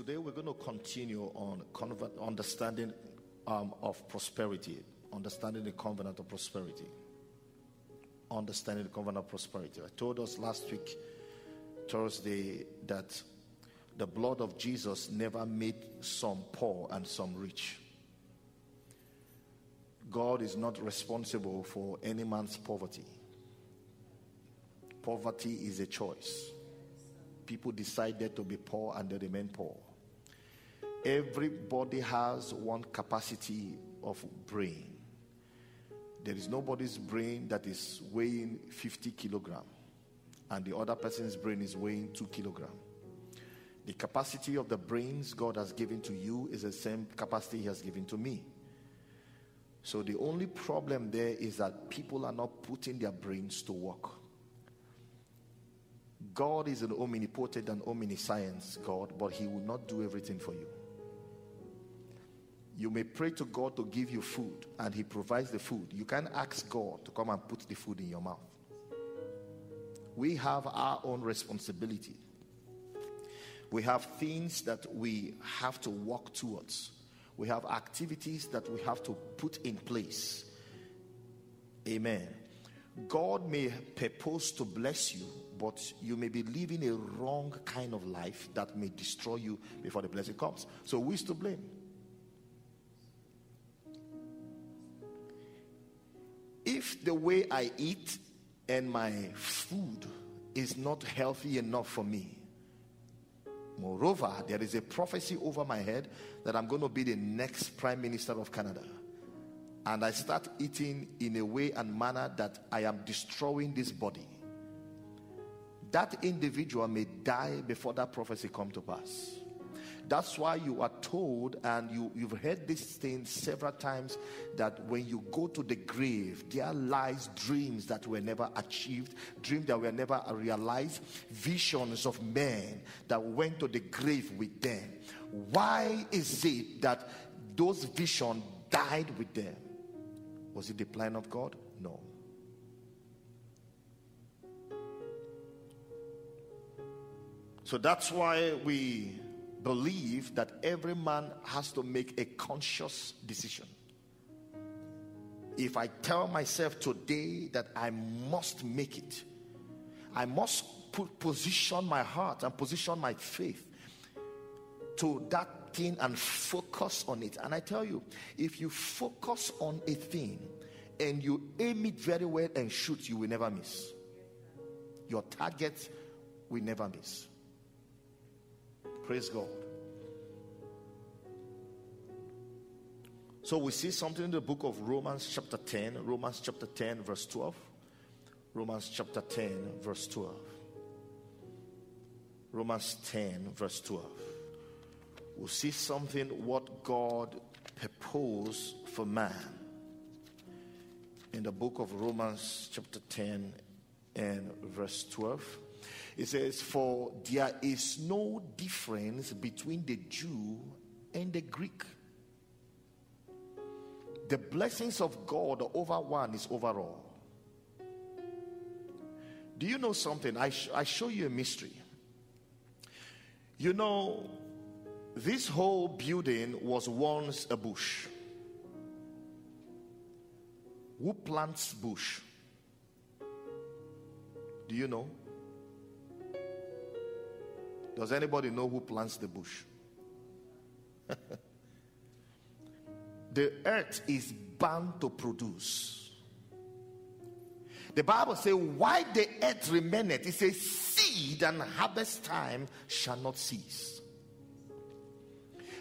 today we're going to continue on convert, understanding um, of prosperity, understanding the covenant of prosperity, understanding the covenant of prosperity. I told us last week, Thursday, that the blood of Jesus never made some poor and some rich. God is not responsible for any man's poverty. Poverty is a choice people decided to be poor and they remain poor. Everybody has one capacity of brain. There is nobody's brain that is weighing 50 kilogram, and the other person's brain is weighing 2 kilogram. The capacity of the brains God has given to you is the same capacity He has given to me. So the only problem there is that people are not putting their brains to work. God is an omnipotent and omniscience God, but He will not do everything for you. You may pray to God to give you food, and He provides the food. You can ask God to come and put the food in your mouth. We have our own responsibility. We have things that we have to work towards. We have activities that we have to put in place. Amen. God may purpose to bless you, but you may be living a wrong kind of life that may destroy you before the blessing comes. So, who is to blame? If the way I eat and my food is not healthy enough for me, moreover, there is a prophecy over my head that I'm going to be the next prime minister of Canada and I start eating in a way and manner that I am destroying this body, that individual may die before that prophecy come to pass. That's why you are told, and you, you've heard this thing several times, that when you go to the grave, there lies dreams that were never achieved, dreams that were never realized, visions of men that went to the grave with them. Why is it that those visions died with them? Was it the plan of God? No. So that's why we believe that every man has to make a conscious decision. If I tell myself today that I must make it, I must put, position my heart and position my faith to that thing and focus on it. And I tell you, if you focus on a thing and you aim it very well and shoot, you will never miss. Your target will never miss. Praise God. So we see something in the book of Romans, chapter 10, Romans chapter 10, verse 12. Romans chapter 10, verse 12. Romans 10, verse 12. We'll see something what God proposed for man in the book of Romans, chapter 10, and verse 12. It says, For there is no difference between the Jew and the Greek. The blessings of God over one is over all. Do you know something? I, sh- I show you a mystery. You know, this whole building was once a bush. Who plants bush? Do you know? Does anybody know who plants the bush? the earth is bound to produce. The Bible says, Why the earth remaineth, it says, seed and harvest time shall not cease.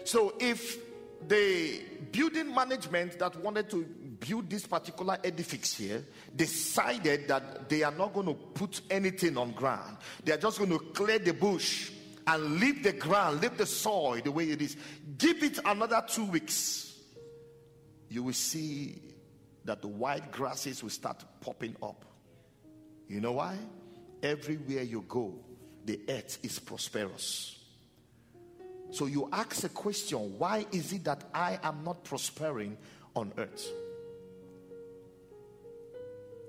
So if the building management that wanted to build this particular edifice here decided that they are not going to put anything on ground, they are just going to clear the bush and leave the ground, leave the soil the way it is. Give it another two weeks. You will see that the white grasses will start popping up You know why? Everywhere you go, the earth is prosperous. So you ask a question why is it that I am not prospering on earth?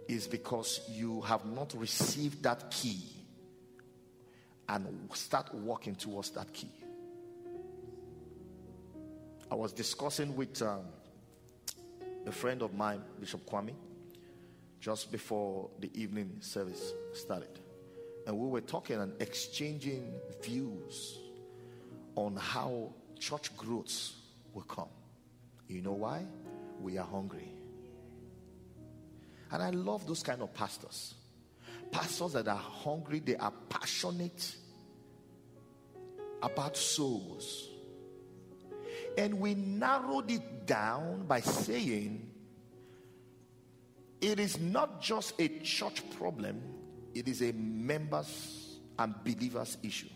Is because you have not received that key and start walking towards that key. I was discussing with um, a friend of mine, Bishop Kwame, just before the evening service started. And we were talking and exchanging views on how church growth will come. You know why? We are hungry. And I love those kind of pastors. Pastors that are hungry, they are passionate about souls. And we narrowed it down by saying it is not just a church problem, it is a members and believers issue.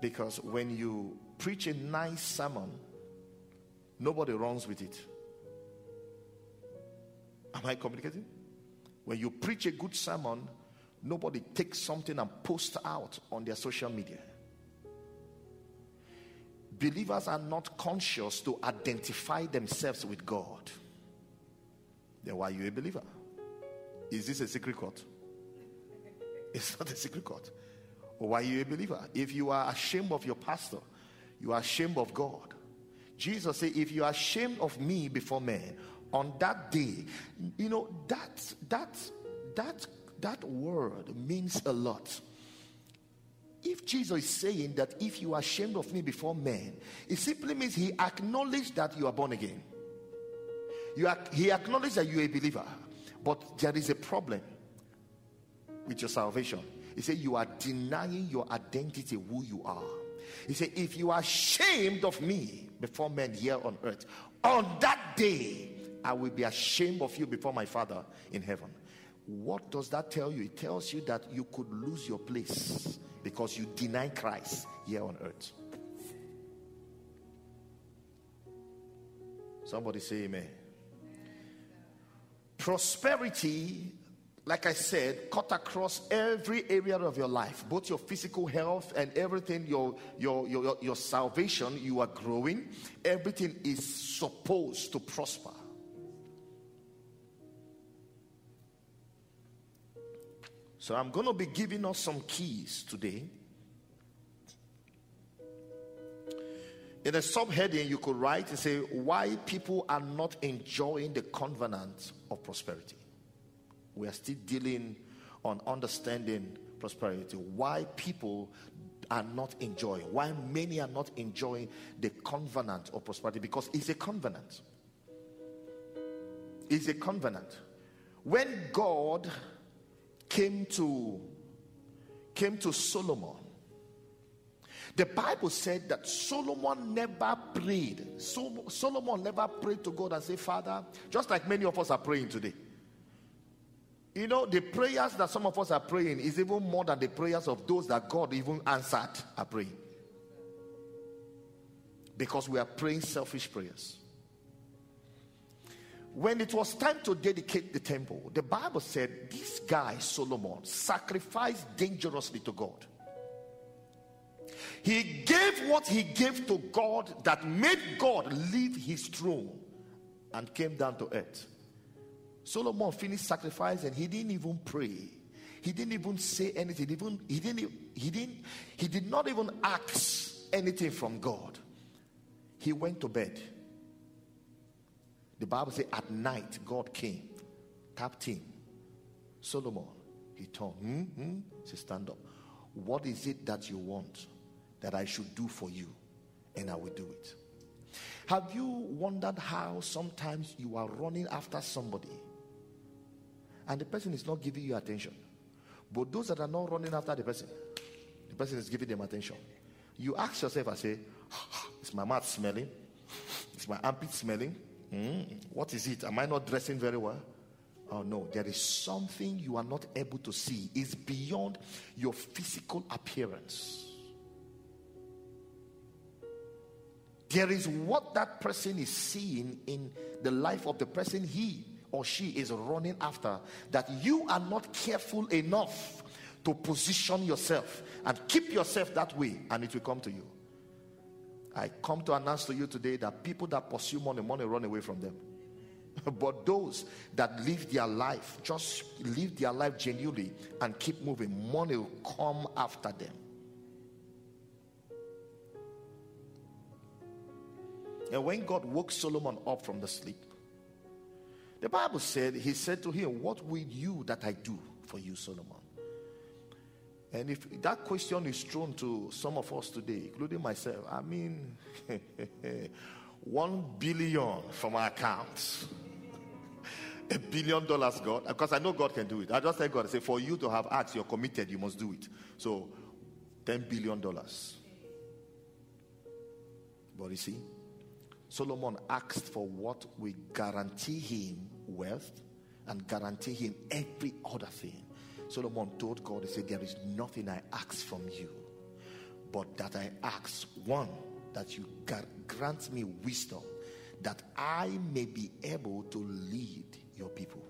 Because when you preach a nice sermon, nobody runs with it. Am I communicating? When you preach a good sermon, nobody takes something and posts out on their social media. Believers are not conscious to identify themselves with God. Then why are you a believer? Is this a secret court? It's not a secret court. Why are you a believer? If you are ashamed of your pastor, you are ashamed of God. Jesus said, If you are ashamed of me before men, on that day, you know, that that that that word means a lot. If Jesus is saying that if you are ashamed of me before men, it simply means he acknowledged that you are born again. You are, he acknowledged that you are a believer, but there is a problem with your salvation. He said, You are denying your identity, who you are. He said, If you are ashamed of me before men here on earth, on that day I will be ashamed of you before my Father in heaven. What does that tell you? It tells you that you could lose your place because you deny Christ here on earth. Somebody say amen. Prosperity, like I said, cut across every area of your life, both your physical health and everything, your, your, your, your salvation, you are growing. Everything is supposed to prosper. So I'm going to be giving us some keys today. In a subheading, you could write and say, Why people are not enjoying the covenant of prosperity. We are still dealing on understanding prosperity. Why people are not enjoying, why many are not enjoying the covenant of prosperity because it's a covenant. It's a covenant. When God came to came to Solomon. The Bible said that Solomon never prayed. So, Solomon never prayed to God and say, Father, just like many of us are praying today. You know, the prayers that some of us are praying is even more than the prayers of those that God even answered are praying. Because we are praying selfish prayers. When it was time to dedicate the temple, the Bible said this guy, Solomon, sacrificed dangerously to God. He gave what he gave to God that made God leave his throne and came down to earth. Solomon finished sacrifice and he didn't even pray. He didn't even say anything. He, even, he didn't he didn't he did not even ask anything from God. He went to bed. The Bible says at night God came, tapped him. Solomon, he turned. Hmm? Hmm? Said, Stand up. What is it that you want that I should do for you? And I will do it. Have you wondered how sometimes you are running after somebody and the person is not giving you attention? But those that are not running after the person, the person is giving them attention. You ask yourself, I say, is my mouth smelling? Is my armpit smelling? Hmm, what is it? Am I not dressing very well? Oh no, there is something you are not able to see. It's beyond your physical appearance. There is what that person is seeing in the life of the person he or she is running after that you are not careful enough to position yourself and keep yourself that way, and it will come to you. I come to announce to you today that people that pursue money, money run away from them. but those that live their life, just live their life genuinely and keep moving, money will come after them. And when God woke Solomon up from the sleep, the Bible said, He said to him, What will you that I do for you, Solomon? And if that question is thrown to some of us today, including myself, I mean, one billion from our accounts. A billion dollars, God, because I know God can do it. I just tell God, I say, for you to have acts, you're committed, you must do it. So, $10 billion. But you see, Solomon asked for what we guarantee him wealth and guarantee him every other thing. Solomon told God, He said, There is nothing I ask from you, but that I ask one, that you grant me wisdom, that I may be able to lead your people.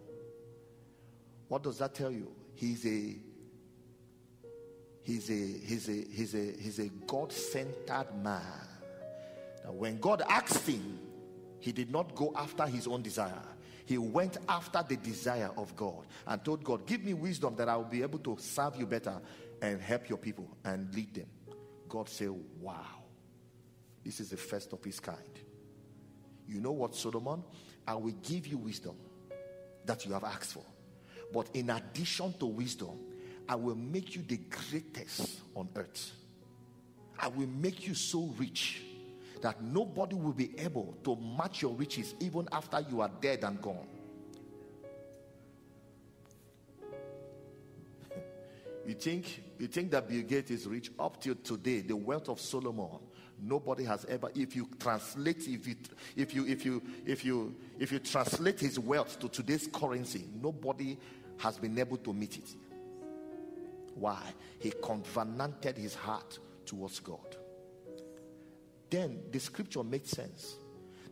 What does that tell you? He's a he's a he's a he's a he's a God-centered man. Now, when God asked him, he did not go after his own desire. He went after the desire of God and told God, Give me wisdom that I will be able to serve you better and help your people and lead them. God said, Wow, this is the first of his kind. You know what, Solomon? I will give you wisdom that you have asked for. But in addition to wisdom, I will make you the greatest on earth. I will make you so rich that nobody will be able to match your riches even after you are dead and gone. you think you think that Bill Gates is rich up till today? The wealth of Solomon, nobody has ever. If you translate, if you if you if you if you if you translate his wealth to today's currency, nobody has been able to meet it. Why? He covenanted his heart towards God then the scripture makes sense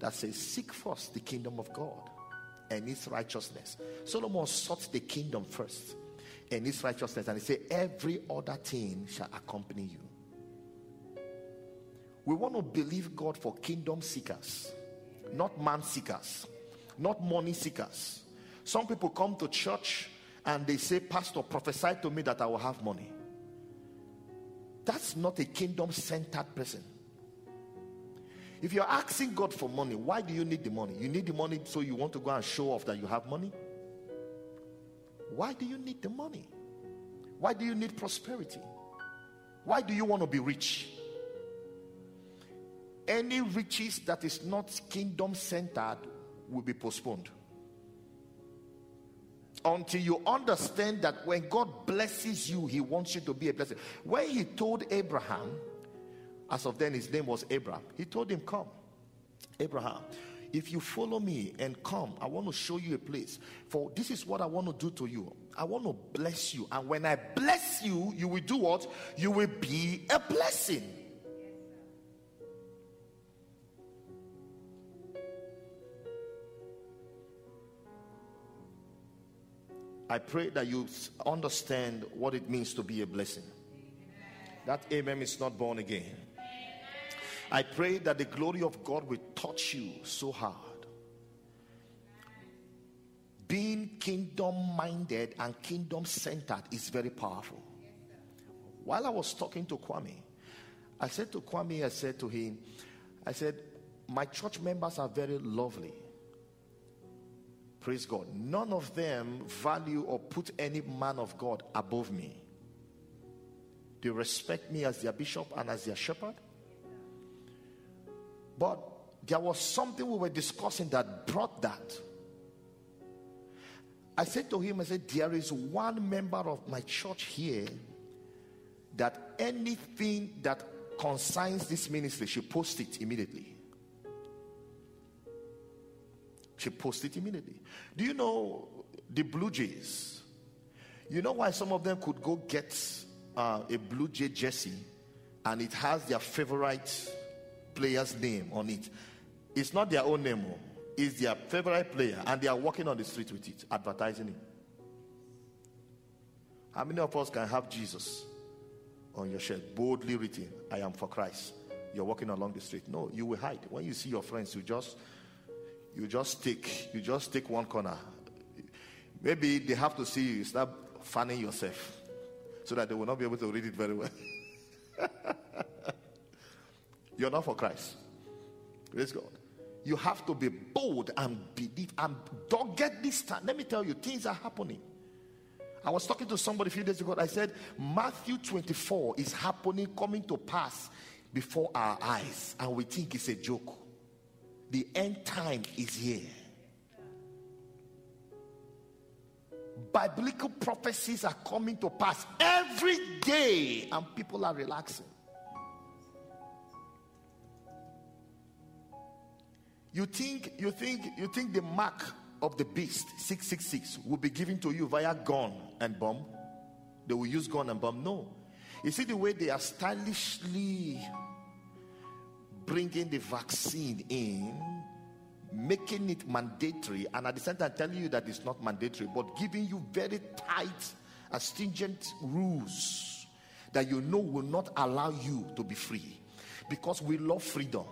that says, Seek first the kingdom of God and its righteousness. Solomon sought the kingdom first and its righteousness, and he said, Every other thing shall accompany you. We want to believe God for kingdom seekers, not man seekers, not money seekers. Some people come to church and they say, Pastor, prophesy to me that I will have money. That's not a kingdom centered person. If you're asking God for money, why do you need the money? You need the money so you want to go and show off that you have money? Why do you need the money? Why do you need prosperity? Why do you want to be rich? Any riches that is not kingdom centered will be postponed. Until you understand that when God blesses you, He wants you to be a blessing. When He told Abraham, as of then, his name was Abraham. He told him, Come, Abraham, if you follow me and come, I want to show you a place. For this is what I want to do to you. I want to bless you. And when I bless you, you will do what? You will be a blessing. I pray that you understand what it means to be a blessing. That amen is not born again. I pray that the glory of God will touch you so hard. Being kingdom minded and kingdom centered is very powerful. While I was talking to Kwame, I said to Kwame, I said to him, I said, My church members are very lovely. Praise God. None of them value or put any man of God above me. They respect me as their bishop and as their shepherd. But there was something we were discussing that brought that. I said to him, I said, There is one member of my church here that anything that concerns this ministry, she posts it immediately. She posts it immediately. Do you know the Blue Jays? You know why some of them could go get uh, a Blue Jay jersey and it has their favorite player's name on it. It's not their own name. oh. is their favorite player and they are walking on the street with it, advertising it. How many of us can have Jesus on your shirt, boldly written, I am for Christ? You're walking along the street. No, you will hide. When you see your friends, you just you just take you just take one corner. Maybe they have to see you start fanning yourself so that they will not be able to read it very well. You're not for Christ. Praise God. You have to be bold and believe and don't get this. Let me tell you, things are happening. I was talking to somebody a few days ago. I said, Matthew 24 is happening, coming to pass before our eyes, and we think it's a joke. The end time is here. Biblical prophecies are coming to pass every day, and people are relaxing. You think, you think, you think the mark of the beast 666 will be given to you via gun and bomb? They will use gun and bomb? No. You see the way they are stylishly bringing the vaccine in, making it mandatory, and at the same time telling you that it's not mandatory, but giving you very tight stringent rules that you know will not allow you to be free because we love freedom.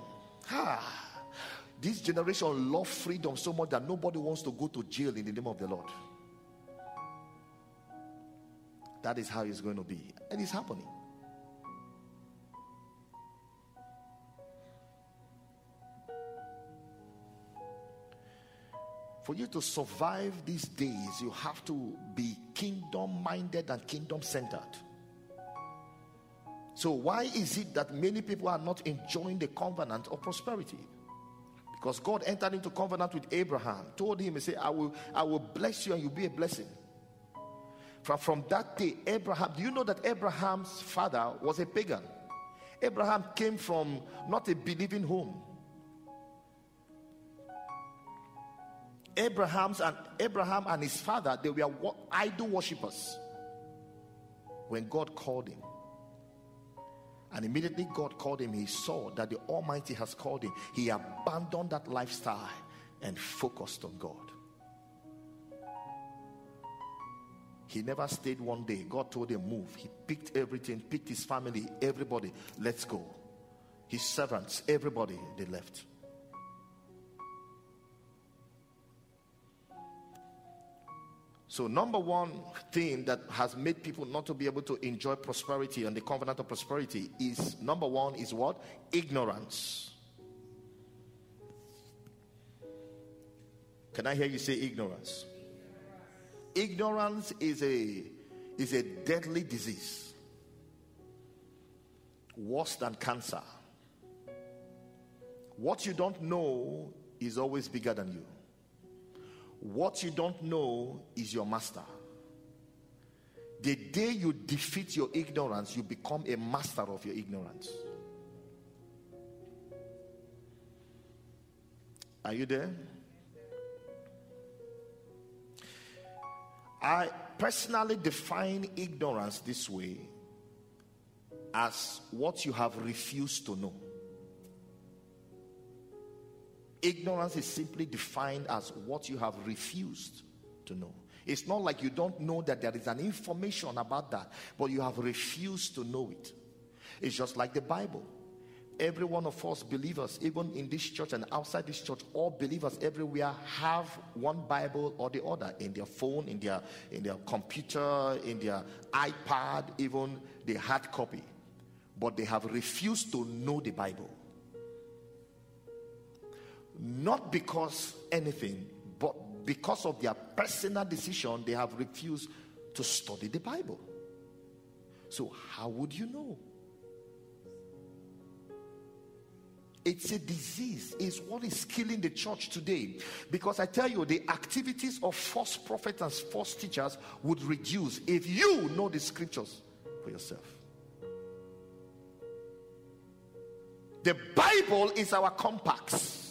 Ah. This generation love freedom so much that nobody wants to go to jail in the name of the Lord. That is how it's going to be. And it's happening. For you to survive these days, you have to be kingdom minded and kingdom centered. So, why is it that many people are not enjoying the covenant of prosperity? Because God entered into covenant with Abraham, told him, He said, I will, I will bless you and you'll be a blessing. From, from that day, Abraham, do you know that Abraham's father was a pagan? Abraham came from not a believing home. Abraham's and Abraham and his father, they were idol worshippers when God called him. And immediately God called him, he saw that the Almighty has called him. He abandoned that lifestyle and focused on God. He never stayed one day. God told him, Move. He picked everything, picked his family, everybody, let's go. His servants, everybody, they left. So, number one thing that has made people not to be able to enjoy prosperity and the covenant of prosperity is number one is what? Ignorance. Can I hear you say ignorance? Ignorance is a is a deadly disease. Worse than cancer. What you don't know is always bigger than you. What you don't know is your master. The day you defeat your ignorance, you become a master of your ignorance. Are you there? I personally define ignorance this way as what you have refused to know. Ignorance is simply defined as what you have refused to know. It's not like you don't know that there is an information about that, but you have refused to know it. It's just like the Bible. Every one of us believers, even in this church and outside this church, all believers everywhere have one Bible or the other in their phone, in their in their computer, in their iPad, even the hard copy. But they have refused to know the Bible. Not because anything, but because of their personal decision, they have refused to study the Bible. So, how would you know? It's a disease, it's what is killing the church today. Because I tell you, the activities of false prophets and false teachers would reduce if you know the scriptures for yourself. The Bible is our compass.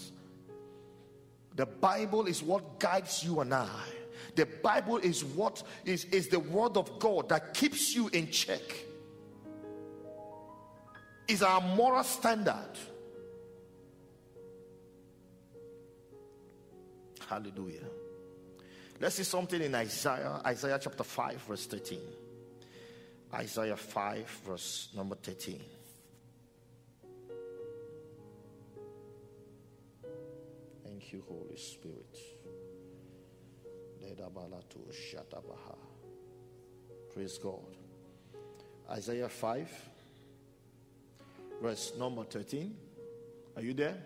The Bible is what guides you and I. The Bible is what is, is the word of God that keeps you in check. Is our moral standard. Hallelujah. Let's see something in Isaiah, Isaiah chapter 5, verse 13. Isaiah 5, verse number 13. You, Holy Spirit. Praise God. Isaiah 5, verse number 13. Are you there?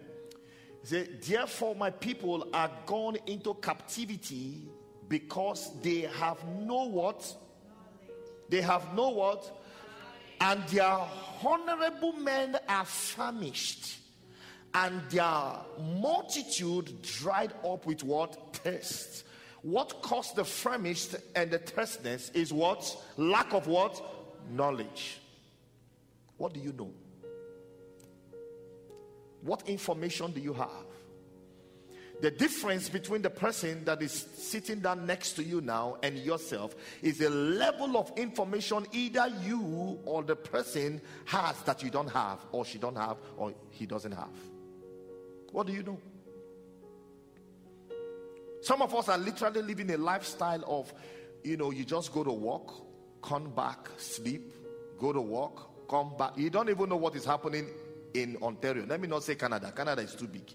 He said, Therefore, my people are gone into captivity because they have no what? They have no what? And their honorable men are famished, and their multitude dried up with what? Thirst. What caused the famished and the thirstiness is what? Lack of what? Knowledge. What do you know? What information do you have? The difference between the person that is sitting down next to you now and yourself is a level of information either you or the person has that you don't have, or she don't have, or he doesn't have. What do you know? Some of us are literally living a lifestyle of, you know, you just go to work, come back, sleep, go to work, come back. You don't even know what is happening in Ontario. Let me not say Canada. Canada is too big.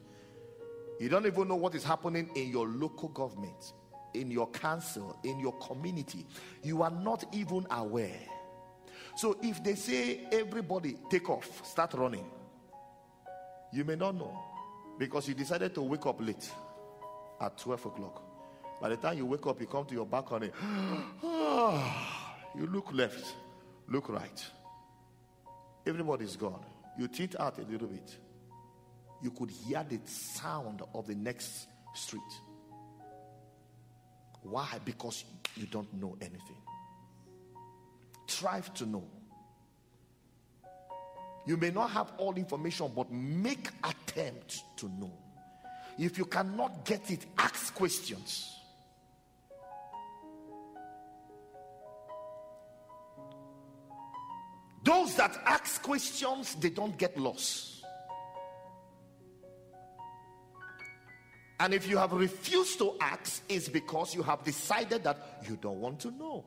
You don't even know what is happening in your local government, in your council, in your community. You are not even aware. So if they say everybody take off, start running, you may not know because you decided to wake up late at 12 o'clock. By the time you wake up, you come to your balcony. Ah, you look left, look right. Everybody's gone. You tint out a little bit. You could hear the sound of the next street. Why? Because you don't know anything. Strive to know. You may not have all information, but make attempt to know. If you cannot get it, ask questions. Those that ask questions, they don't get lost. And if you have refused to ask, it's because you have decided that you don't want to know.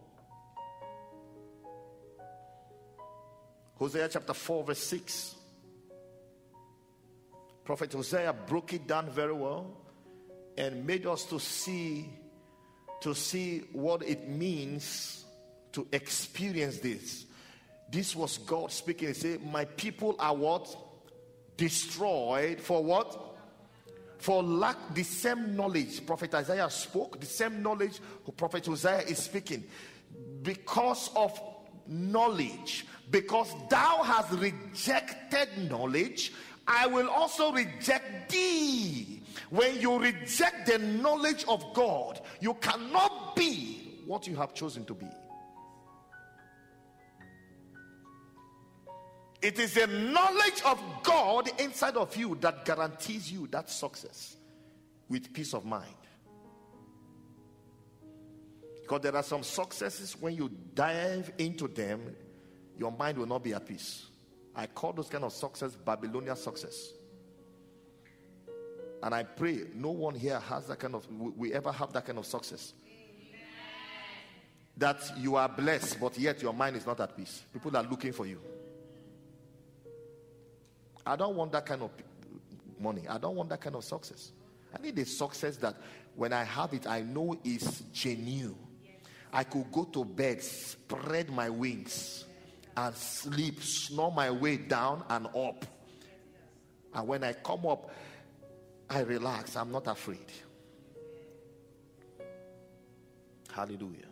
Hosea chapter 4, verse 6. Prophet Hosea broke it down very well and made us to see to see what it means to experience this. This was God speaking. He said, My people are what? Destroyed for what? For lack the same knowledge. Prophet Isaiah spoke, the same knowledge Prophet Hosea is speaking. Because of knowledge, because thou hast rejected knowledge, I will also reject thee. When you reject the knowledge of God, you cannot be what you have chosen to be. It is the knowledge of God inside of you that guarantees you that success with peace of mind. Because there are some successes when you dive into them, your mind will not be at peace. I call those kind of success Babylonian success. And I pray no one here has that kind of, we ever have that kind of success. That you are blessed, but yet your mind is not at peace. People are looking for you. I don't want that kind of money. I don't want that kind of success. I need a success that when I have it, I know is genuine. I could go to bed, spread my wings, and sleep, snore my way down and up. And when I come up, I relax. I'm not afraid. Hallelujah.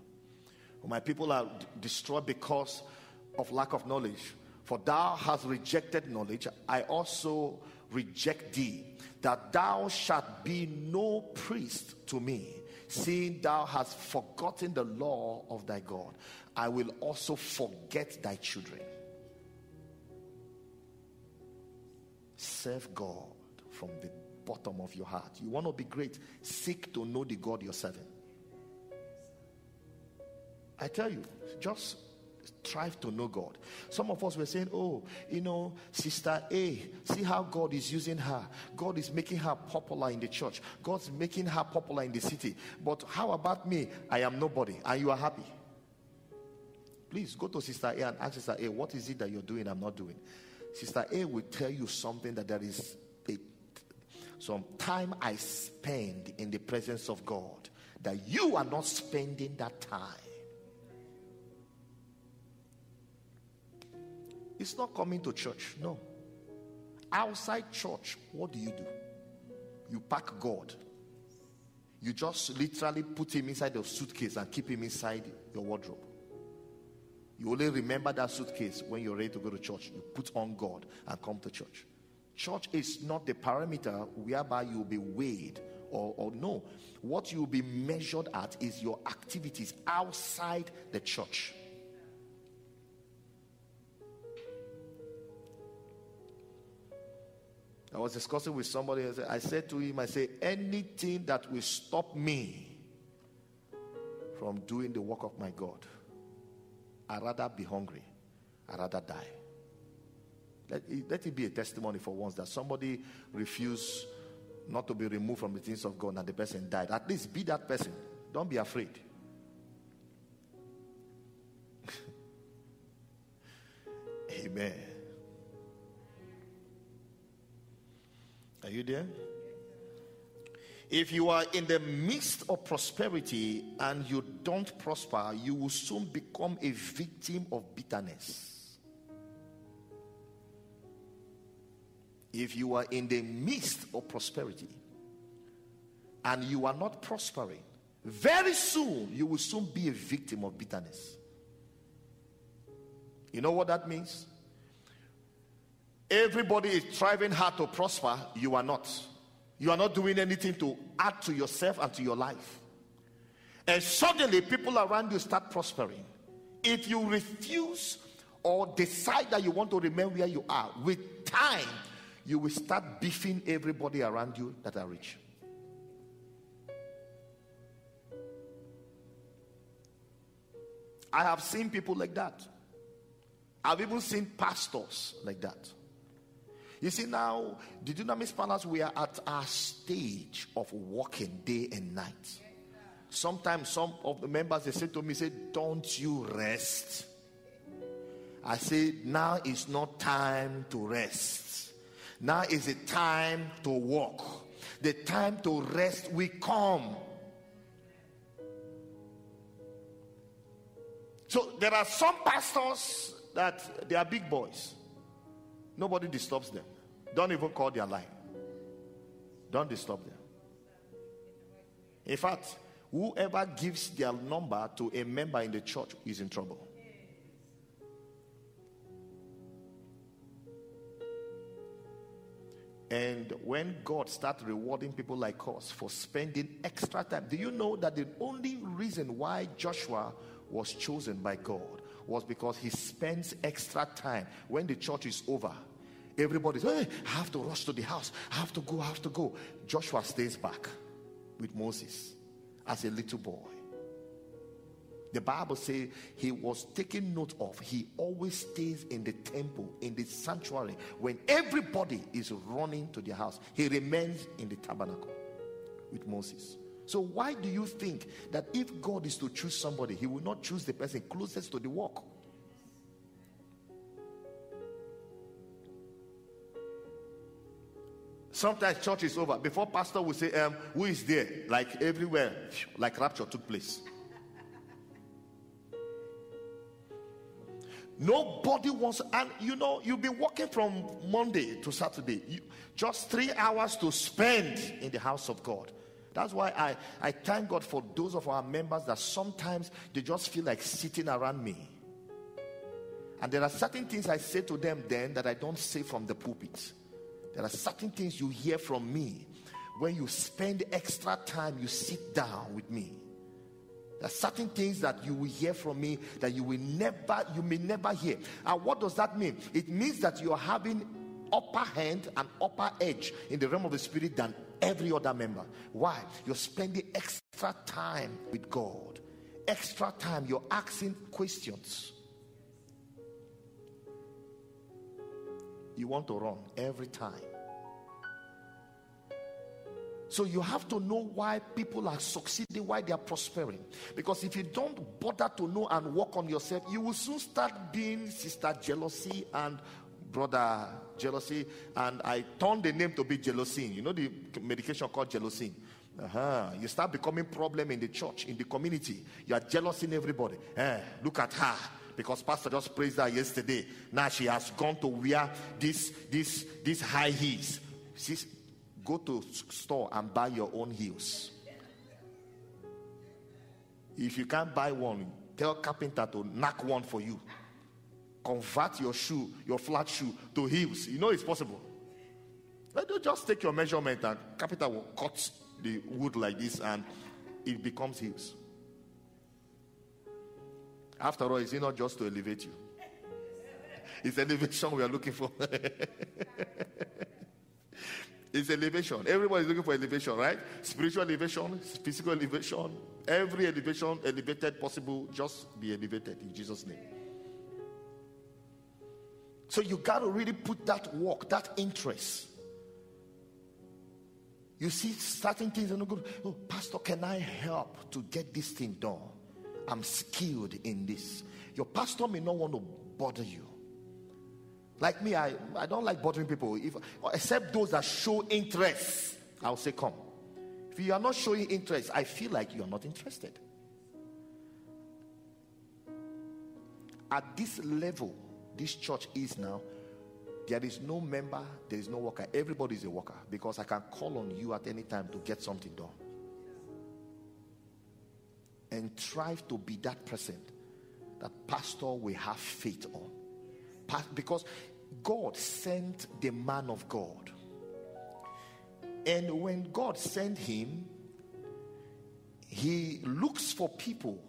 My people are destroyed because of lack of knowledge. For thou hast rejected knowledge, I also reject thee, that thou shalt be no priest to me, seeing thou hast forgotten the law of thy God. I will also forget thy children. Serve God from the bottom of your heart. You want to be great, seek to know the God you're serving. I tell you, just strive to know God. Some of us were saying, Oh, you know, Sister A, see how God is using her. God is making her popular in the church, God's making her popular in the city. But how about me? I am nobody, and you are happy. Please go to Sister A and ask Sister A, what is it that you're doing I'm not doing? Sister A will tell you something that there is a, some time I spend in the presence of God that you are not spending that time. It's not coming to church, no. Outside church, what do you do? You pack God. You just literally put him inside your suitcase and keep him inside your wardrobe. You only remember that suitcase when you're ready to go to church. You put on God and come to church. Church is not the parameter whereby you'll be weighed or, or no. What you'll be measured at is your activities outside the church. I was discussing with somebody. I said to him, I said, anything that will stop me from doing the work of my God, I'd rather be hungry. I'd rather die. Let it, let it be a testimony for once that somebody refused not to be removed from the things of God and the person died. At least be that person. Don't be afraid. Amen. Are you there? If you are in the midst of prosperity and you don't prosper, you will soon become a victim of bitterness. If you are in the midst of prosperity and you are not prospering, very soon you will soon be a victim of bitterness. You know what that means? Everybody is striving hard to prosper, you are not. You are not doing anything to add to yourself and to your life. And suddenly, people around you start prospering. If you refuse or decide that you want to remain where you are, with time, you will start beefing everybody around you that are rich. I have seen people like that. I've even seen pastors like that. You see, now, the Dunamis Palace, we are at our stage of working day and night. Sometimes some of the members they say to me, say, Don't you rest? I say, now is not time to rest. Now is the time to walk. The time to rest will come. So there are some pastors that they are big boys. Nobody disturbs them. Don't even call their line. Don't disturb them. In fact, whoever gives their number to a member in the church is in trouble. And when God starts rewarding people like us for spending extra time, do you know that the only reason why Joshua was chosen by God was because he spends extra time when the church is over. Everybody's, hey, I have to rush to the house. I have to go, I have to go. Joshua stays back with Moses as a little boy. The Bible says he was taken note of. He always stays in the temple, in the sanctuary. When everybody is running to their house, he remains in the tabernacle with Moses. So, why do you think that if God is to choose somebody, he will not choose the person closest to the work? Sometimes church is over. Before pastor will say, um, who is there? Like everywhere, like rapture took place. Nobody wants, and you know, you'll be working from Monday to Saturday. You, just three hours to spend in the house of God. That's why I, I thank God for those of our members that sometimes they just feel like sitting around me. And there are certain things I say to them then that I don't say from the pulpit. There are certain things you hear from me when you spend extra time, you sit down with me. There are certain things that you will hear from me that you will never, you may never hear. And what does that mean? It means that you are having upper hand and upper edge in the realm of the spirit than every other member. Why? You're spending extra time with God, extra time. You're asking questions. You want to run every time. So you have to know why people are succeeding, why they are prospering. Because if you don't bother to know and work on yourself, you will soon start being sister jealousy and brother jealousy. And I turned the name to be jealousy. You know the medication called jealousy. Uh-huh. You start becoming problem in the church, in the community. You are jealousing everybody. Eh, look at her because pastor just praised her yesterday now she has gone to wear this this this high heels Sis, go to store and buy your own heels if you can't buy one tell carpenter to knock one for you convert your shoe your flat shoe to heels you know it's possible But don't just take your measurement and carpenter will cut the wood like this and it becomes heels after all, is it not just to elevate you? It's elevation we are looking for. it's elevation. Everybody is looking for elevation, right? Spiritual elevation, physical elevation, every elevation elevated possible, just be elevated in Jesus' name. So you got to really put that work, that interest. You see certain things are not good. Oh, Pastor, can I help to get this thing done? I'm skilled in this. Your pastor may not want to bother you. Like me, I, I don't like bothering people. If except those that show interest, I'll say, come. If you are not showing interest, I feel like you are not interested. At this level, this church is now, there is no member, there is no worker. Everybody is a worker because I can call on you at any time to get something done. And try to be that person that pastor will have faith on. Because God sent the man of God. And when God sent him, he looks for people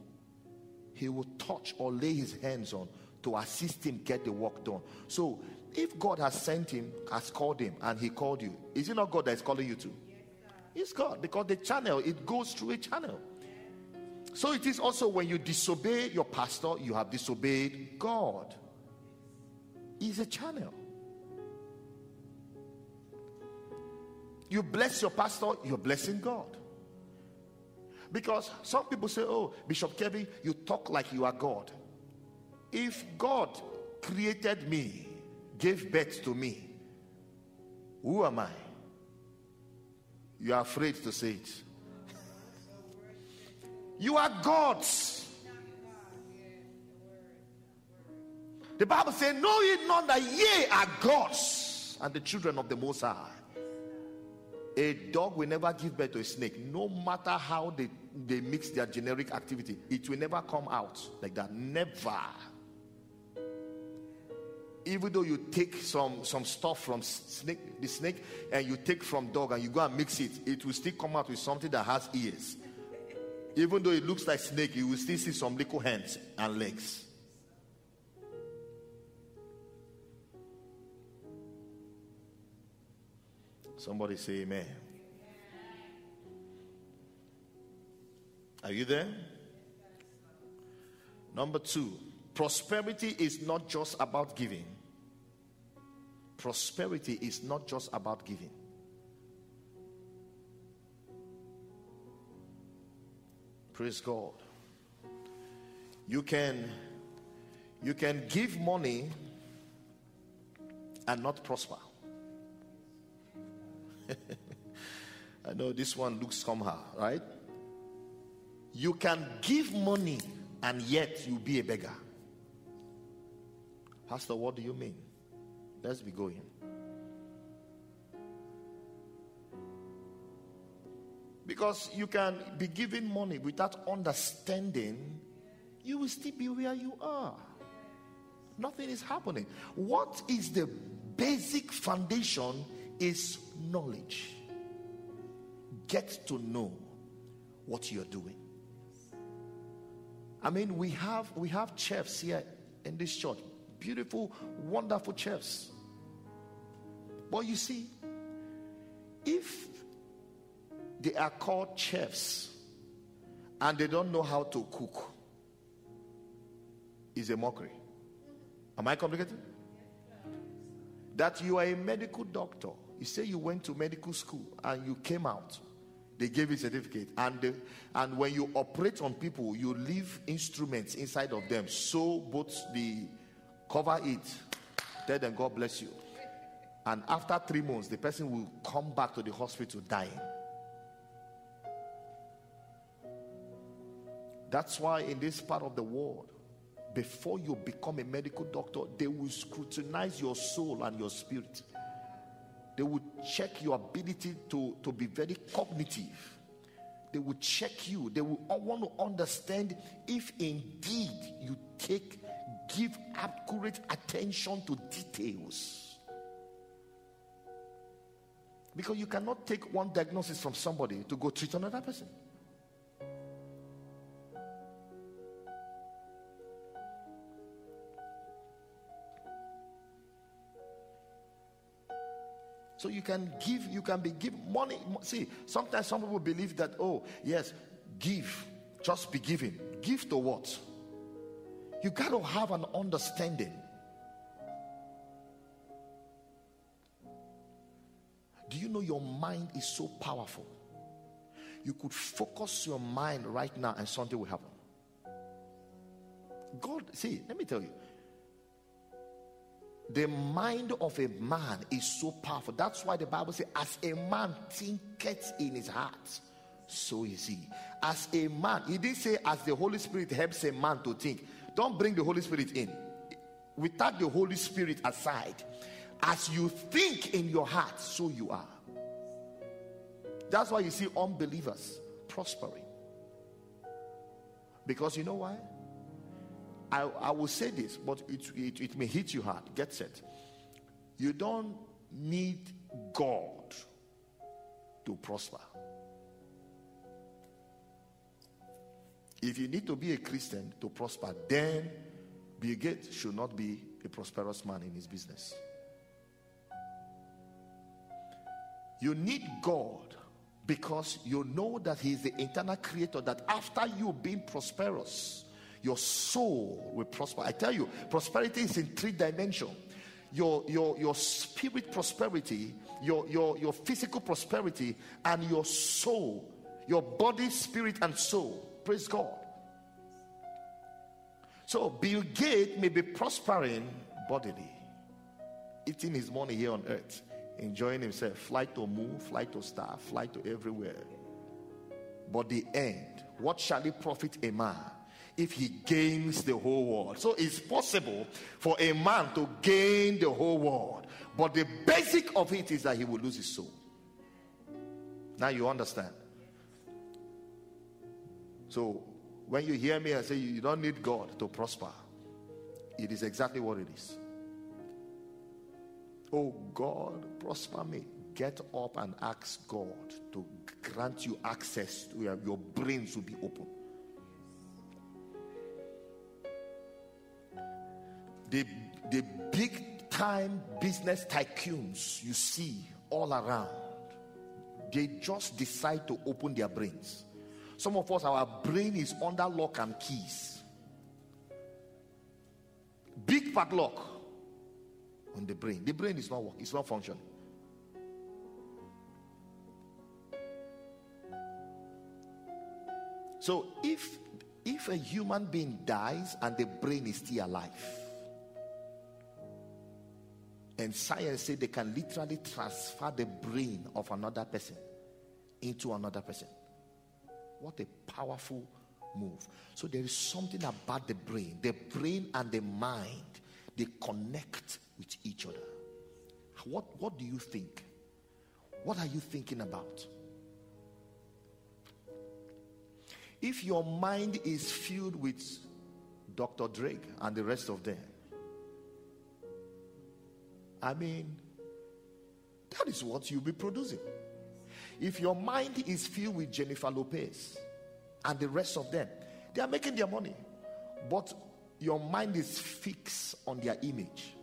he will touch or lay his hands on to assist him get the work done. So, if God has sent him, has called him, and he called you, is it not God that is calling you to? It's God because the channel it goes through a channel. So it is also when you disobey your pastor, you have disobeyed God. He's a channel. You bless your pastor, you're blessing God. Because some people say, Oh, Bishop Kevin, you talk like you are God. If God created me, gave birth to me, who am I? You are afraid to say it. You are God's. The Bible says, Know ye not that ye are gods and the children of the Most High. A dog will never give birth to a snake, no matter how they, they mix their generic activity. It will never come out like that. Never. Even though you take some, some stuff from snake, the snake and you take from dog and you go and mix it, it will still come out with something that has ears. Even though it looks like snake, you will still see some little hands and legs. Somebody say amen. Are you there? Number two, prosperity is not just about giving. Prosperity is not just about giving. Praise God. You can you can give money and not prosper. I know this one looks somehow, right? You can give money and yet you be a beggar. Pastor, what do you mean? Let's be going. Because you can be giving money without understanding, you will still be where you are. Nothing is happening. What is the basic foundation is knowledge. Get to know what you're doing. I mean, we have we have chefs here in this church, beautiful, wonderful chefs. But you see, if they are called chefs and they don't know how to cook, is a mockery. Am I complicated? that you are a medical doctor. You say you went to medical school and you came out. They gave you certificate, and and when you operate on people, you leave instruments inside of them. So both the cover it, tell them God bless you. And after three months, the person will come back to the hospital dying. That's why in this part of the world, before you become a medical doctor, they will scrutinize your soul and your spirit. They will check your ability to, to be very cognitive. They will check you. They will want to understand if indeed you take, give accurate attention to details. Because you cannot take one diagnosis from somebody to go treat another person. So you can give, you can be give money. See, sometimes some people believe that, oh, yes, give, just be giving. Give to what? You got to have an understanding. Do you know your mind is so powerful? You could focus your mind right now and something will happen. God, see, let me tell you, the mind of a man is so powerful. That's why the Bible says, as a man thinketh in his heart, so is he. As a man, he didn't say, as the Holy Spirit helps a man to think. Don't bring the Holy Spirit in. Without the Holy Spirit aside, as you think in your heart, so you are. That's why you see unbelievers prospering. Because you know why? I, I will say this, but it, it, it may hit you hard. Get set. You don't need God to prosper. If you need to be a Christian to prosper, then Bill Gates should not be a prosperous man in his business. You need God because you know that He is the eternal creator, that after you being prosperous, your soul will prosper. I tell you, prosperity is in three dimensions. Your, your, your spirit prosperity, your, your, your physical prosperity, and your soul, your body, spirit, and soul. Praise God. So Bill Gates may be prospering bodily, eating his money here on earth, enjoying himself, fly to moon, fly to star, fly to everywhere. But the end, what shall it profit a man if he gains the whole world. So it's possible for a man to gain the whole world, but the basic of it is that he will lose his soul. Now you understand. So when you hear me, I say you don't need God to prosper. It is exactly what it is. Oh God, prosper me. Get up and ask God to grant you access to your, your brains will be open. the, the big time business tycoons you see all around, they just decide to open their brains. Some of us, our brain is under lock and keys. Big padlock on the brain. The brain is not working, it's not functioning. So if if a human being dies and the brain is still alive, and science say they can literally transfer the brain of another person into another person. What a powerful move. So there is something about the brain. The brain and the mind, they connect with each other. What, what do you think? What are you thinking about? If your mind is filled with Dr. Drake and the rest of them, I mean, that is what you'll be producing. If your mind is filled with Jennifer Lopez and the rest of them, they are making their money. But your mind is fixed on their image.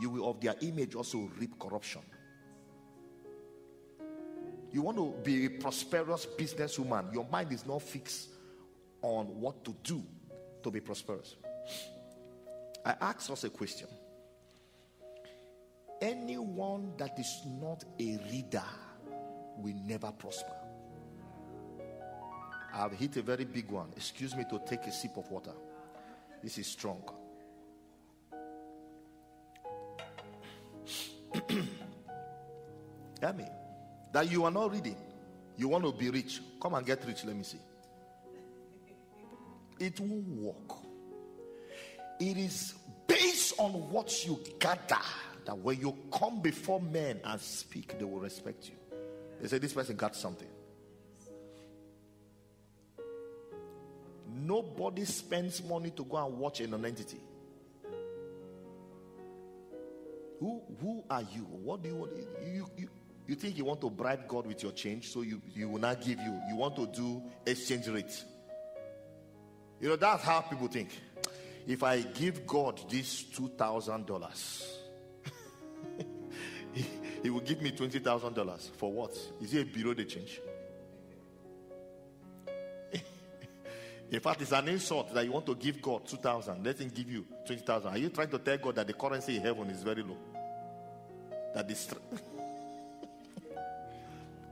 You will, of their image, also reap corruption. You want to be a prosperous businesswoman, your mind is not fixed on what to do to be prosperous. I asked us a question anyone that is not a reader will never prosper. I've hit a very big one. Excuse me to take a sip of water. This is strong. Hear me. That you are not reading. You want to be rich. Come and get rich. Let me see. It won't work. It is based on what you gather that when you come before men and speak, they will respect you. They say, This person got something. Nobody spends money to go and watch an entity. Who, who are you? What do you want? You, you, you think you want to bribe God with your change, so you, you will not give you. You want to do exchange rate. You know, that's how people think. If I give God this $2,000, he, will give me $20,000. For what? Is it a bureau de change? In fact, it's an insult that you want to give God 2,000. Let him give you 20,000. Are you trying to tell God that the currency in heaven is very low? That That is.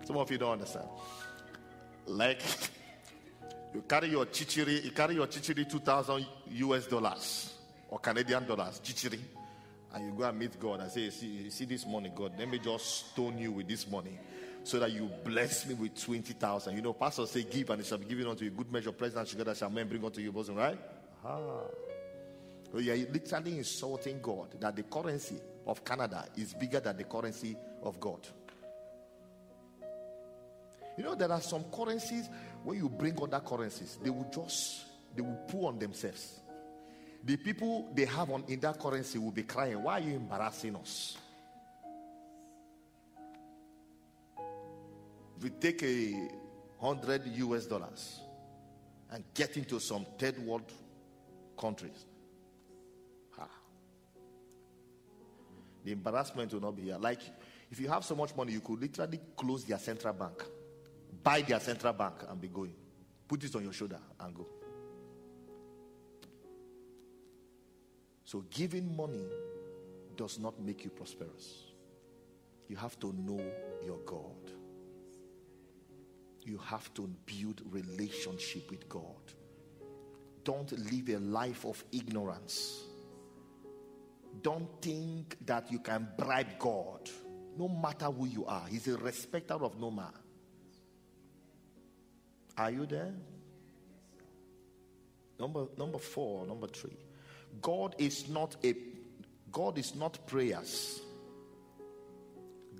Some of you don't understand. Like, you carry your chichiri, you carry your chichiri 2,000 US dollars or Canadian dollars, chichiri, and you go and meet God and say, see, see this money, God, let me just stone you with this money so that you bless me with 20,000. You know, pastors say, Give and it shall be given unto you. Good measure, president sugar that shall men bring unto your bosom, right? Ah. So you're literally insulting God that the currency of Canada is bigger than the currency of God. You know, there are some currencies when you bring other currencies, they will just they will pull on themselves. The people they have on in that currency will be crying, Why are you embarrassing us? We take a hundred US dollars and get into some third world countries, the embarrassment will not be here. Like if you have so much money, you could literally close their central bank, buy their central bank, and be going. Put it on your shoulder and go. So giving money does not make you prosperous. You have to know your God you have to build relationship with God. Don't live a life of ignorance. Don't think that you can bribe God, no matter who you are. He's a respecter of no man. Are you there? Number number four, number three. God is not a God is not prayers.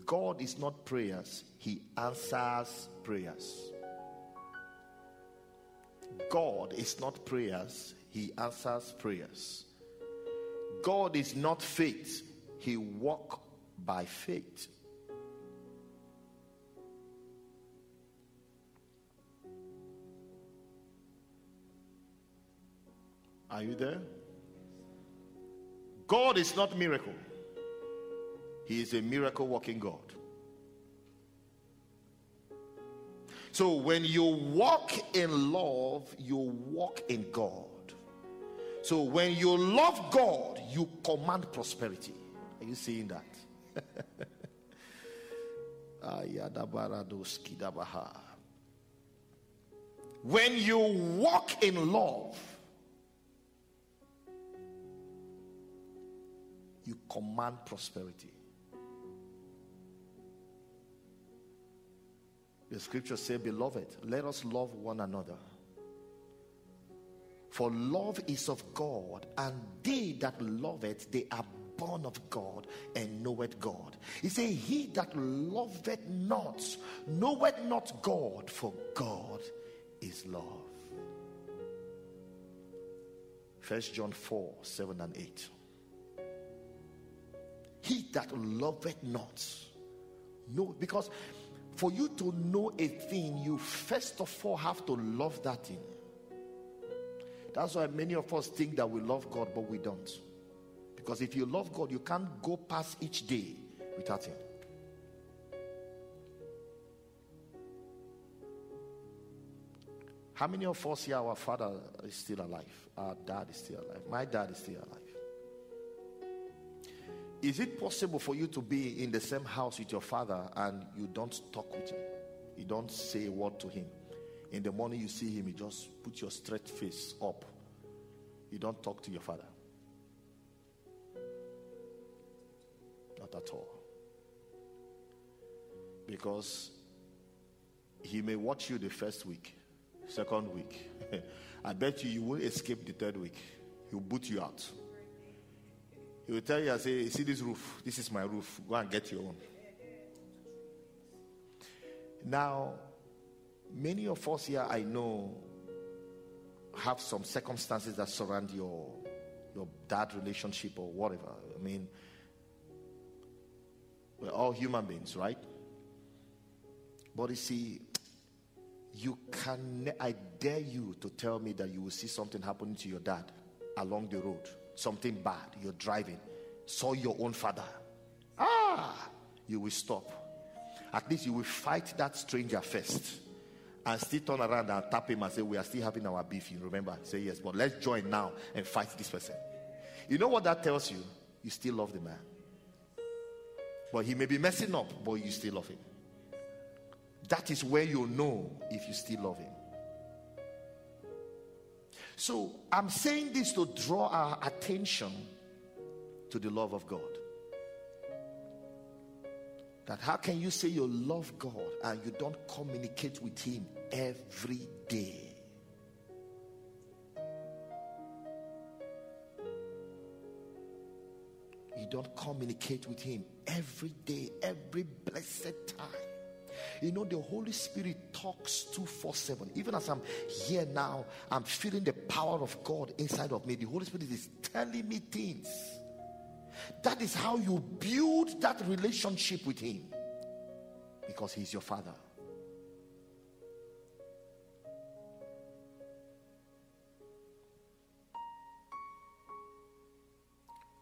God is not prayers, He answers prayers. God is not prayers, He answers prayers. God is not faith, He walk by faith. Are you there? God is not miracle. He is a miracle working God. So when you walk in love, you walk in God. So when you love God, you command prosperity. Are you seeing that? when you walk in love, you command prosperity. The scripture says, Beloved, let us love one another. For love is of God, and they that love it, they are born of God and knoweth God. He said, He that loveth not, knoweth not God, for God is love. First John 4 7 and 8. He that loveth not, no, because for you to know a thing, you first of all have to love that thing. That's why many of us think that we love God, but we don't. Because if you love God, you can't go past each day without Him. How many of us here, our father is still alive? Our dad is still alive. My dad is still alive. Is it possible for you to be in the same house with your father and you don't talk with him? You don't say a word to him. In the morning you see him, you just put your straight face up. You don't talk to your father. Not at all. Because he may watch you the first week, second week. I bet you you won't escape the third week. He'll boot you out. He will tell you, I say, see this roof? This is my roof. Go and get your own. Now, many of us here I know have some circumstances that surround your your dad relationship or whatever. I mean, we're all human beings, right? But you see, you can I dare you to tell me that you will see something happening to your dad along the road, something bad, you're driving, saw your own father. Ah, you will stop. At least you will fight that stranger first and still turn around and tap him and say, We are still having our beef. You remember? Say, Yes, but let's join now and fight this person. You know what that tells you? You still love the man. But he may be messing up, but you still love him. That is where you know if you still love him. So I'm saying this to draw our attention to the love of God. That how can you say you love God and you don't communicate with Him every day? You don't communicate with Him every day, every blessed time. You know, the Holy Spirit talks 247. Even as I'm here now, I'm feeling the power of God inside of me. The Holy Spirit is telling me things. That is how you build that relationship with Him because He's your Father.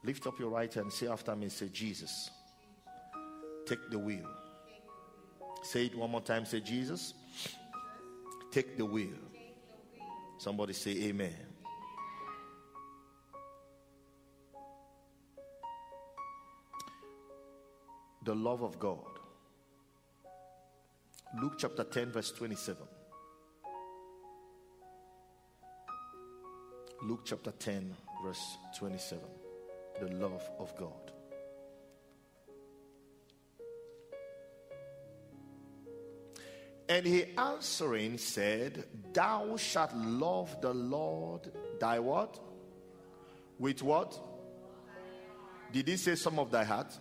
Lift up your right hand, say after me, say, Jesus, take the wheel. Say it one more time, say, Jesus, take the wheel. Somebody say, Amen. The love of God. Luke chapter 10, verse 27. Luke chapter 10, verse 27. The love of God. And he answering said, Thou shalt love the Lord thy what? With what? Did he say some of thy heart?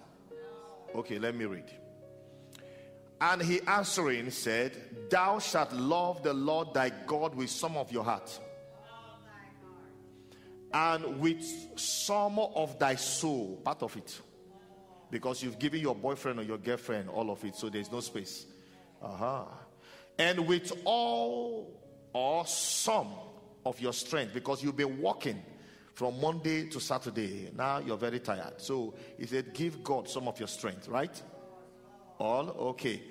Okay, let me read. And he answering said, Thou shalt love the Lord thy God with some of your heart, and with some of thy soul, part of it. Because you've given your boyfriend or your girlfriend all of it, so there's no space. Uh-huh. And with all or some of your strength, because you've been walking from Monday to Saturday. Now you're very tired. So he said, Give God some of your strength, right? All okay.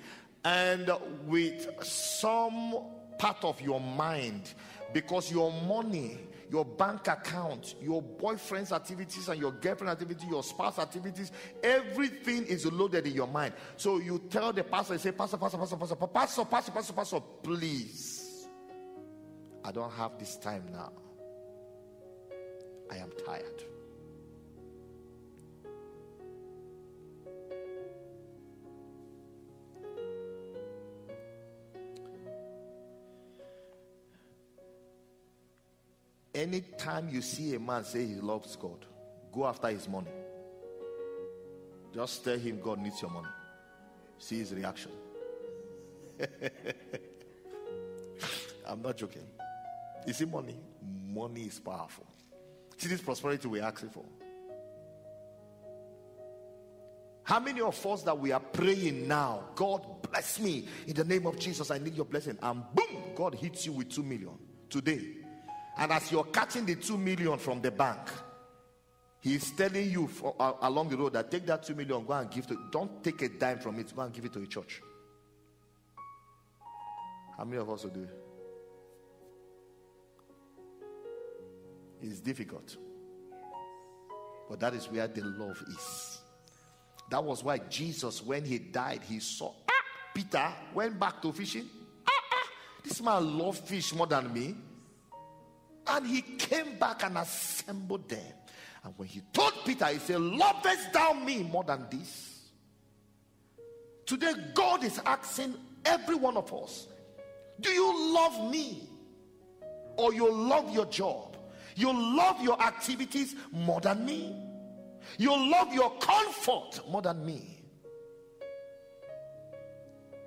And with some part of your mind, because your money, your bank account, your boyfriend's activities, and your girlfriend activity, your spouse activities, everything is loaded in your mind. So you tell the pastor, you say, Pastor, Pastor, Pastor, Pastor, Pastor, Pastor, Pastor, Pastor, please. I don't have this time now. I am tired. Anytime you see a man say he loves God, go after his money. Just tell him God needs your money. See his reaction. I'm not joking. You see, money? Money is powerful. See this prosperity we're asking for. How many of us that we are praying now, God bless me in the name of Jesus, I need your blessing, and boom, God hits you with two million today. And as you're catching the two million from the bank, He's telling you for, uh, along the road that take that two million, go and give to. Don't take a dime from it. Go and give it to a church. How many of us will do? It's difficult. But that is where the love is. That was why Jesus, when he died, he saw ah, Peter went back to fishing. Ah, ah, this man loved fish more than me. And he came back and assembled them. And when he told Peter, he said, Lovest thou me more than this? Today, God is asking every one of us, Do you love me? Or you love your job? You love your activities more than me? You love your comfort more than me?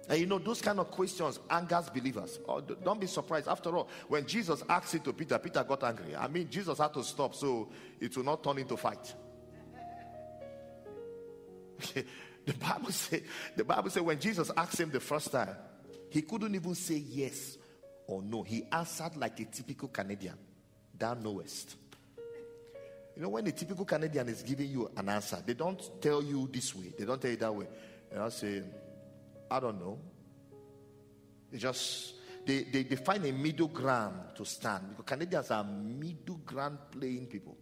And you know, those kind of questions angers believers. Oh, don't be surprised. After all, when Jesus asked it to Peter, Peter got angry. I mean, Jesus had to stop so it will not turn into fight. the Bible said, the Bible said when Jesus asked him the first time, he couldn't even say yes or no. He answered like a typical Canadian. Thou knowest. You know, when a typical Canadian is giving you an answer, they don't tell you this way, they don't tell you that way. Don't say, I don't know. They just they, they, they find a middle ground to stand because Canadians are middle ground playing people.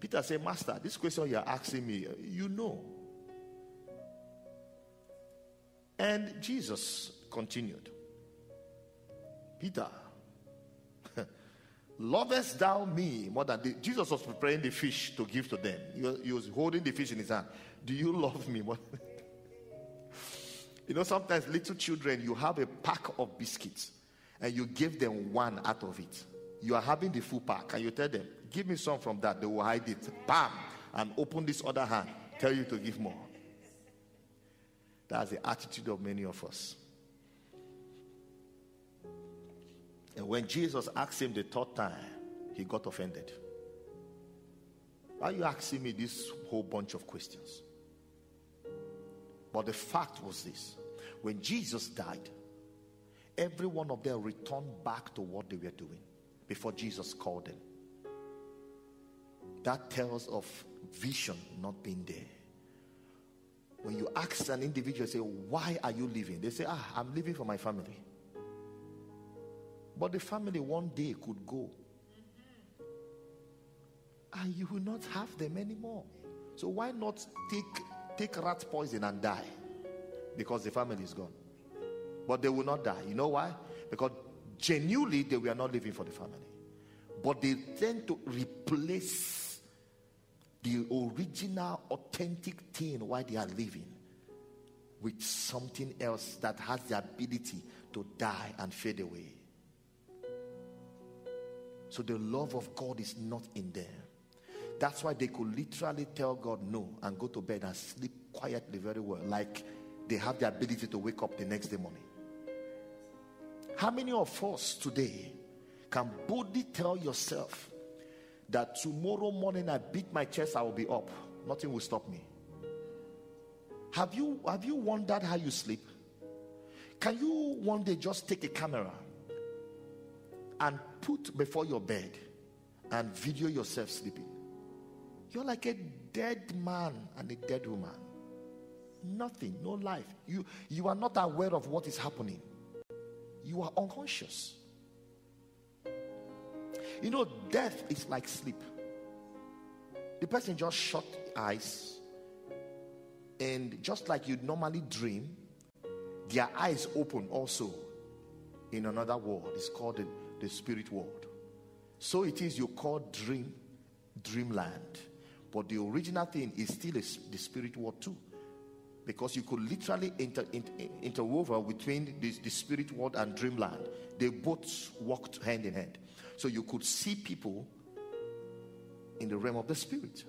Peter said, Master, this question you're asking me, you know. And Jesus continued, Peter, lovest thou me more than the, Jesus was preparing the fish to give to them. He was, he was holding the fish in his hand. Do you love me more? you know, sometimes little children, you have a pack of biscuits and you give them one out of it. You are having the full pack and you tell them, Give me some from that. They will hide it. Bam! And open this other hand. Tell you to give more. That's the attitude of many of us. And when Jesus asked him the third time, he got offended. Why are you asking me this whole bunch of questions? But the fact was this when Jesus died, every one of them returned back to what they were doing before Jesus called them. That tells of vision not being there. When you ask an individual, say, Why are you living? They say, Ah, I'm living for my family. But the family one day could go. And you will not have them anymore. So why not take take rat poison and die? Because the family is gone. But they will not die. You know why? Because genuinely they were not living for the family. But they tend to replace the original authentic thing why they are living with something else that has the ability to die and fade away. So the love of God is not in them. That's why they could literally tell God no and go to bed and sleep quietly very well, like they have the ability to wake up the next day morning. How many of us today can boldly tell yourself that tomorrow morning I beat my chest, I will be up? Nothing will stop me. Have you have you wondered how you sleep? Can you one day just take a camera and put before your bed and video yourself sleeping? You're like a dead man and a dead woman. Nothing, no life. You you are not aware of what is happening. You are unconscious. You know, death is like sleep. The person just shut eyes, and just like you normally dream, their eyes open also in another world. It's called the, the spirit world. So it is you call dream, dreamland. But the original thing is still a the spirit world too. Because you could literally inter, inter, between the, the spirit world and dreamland. They both walked hand in hand. So you could see people in the realm of the spirit.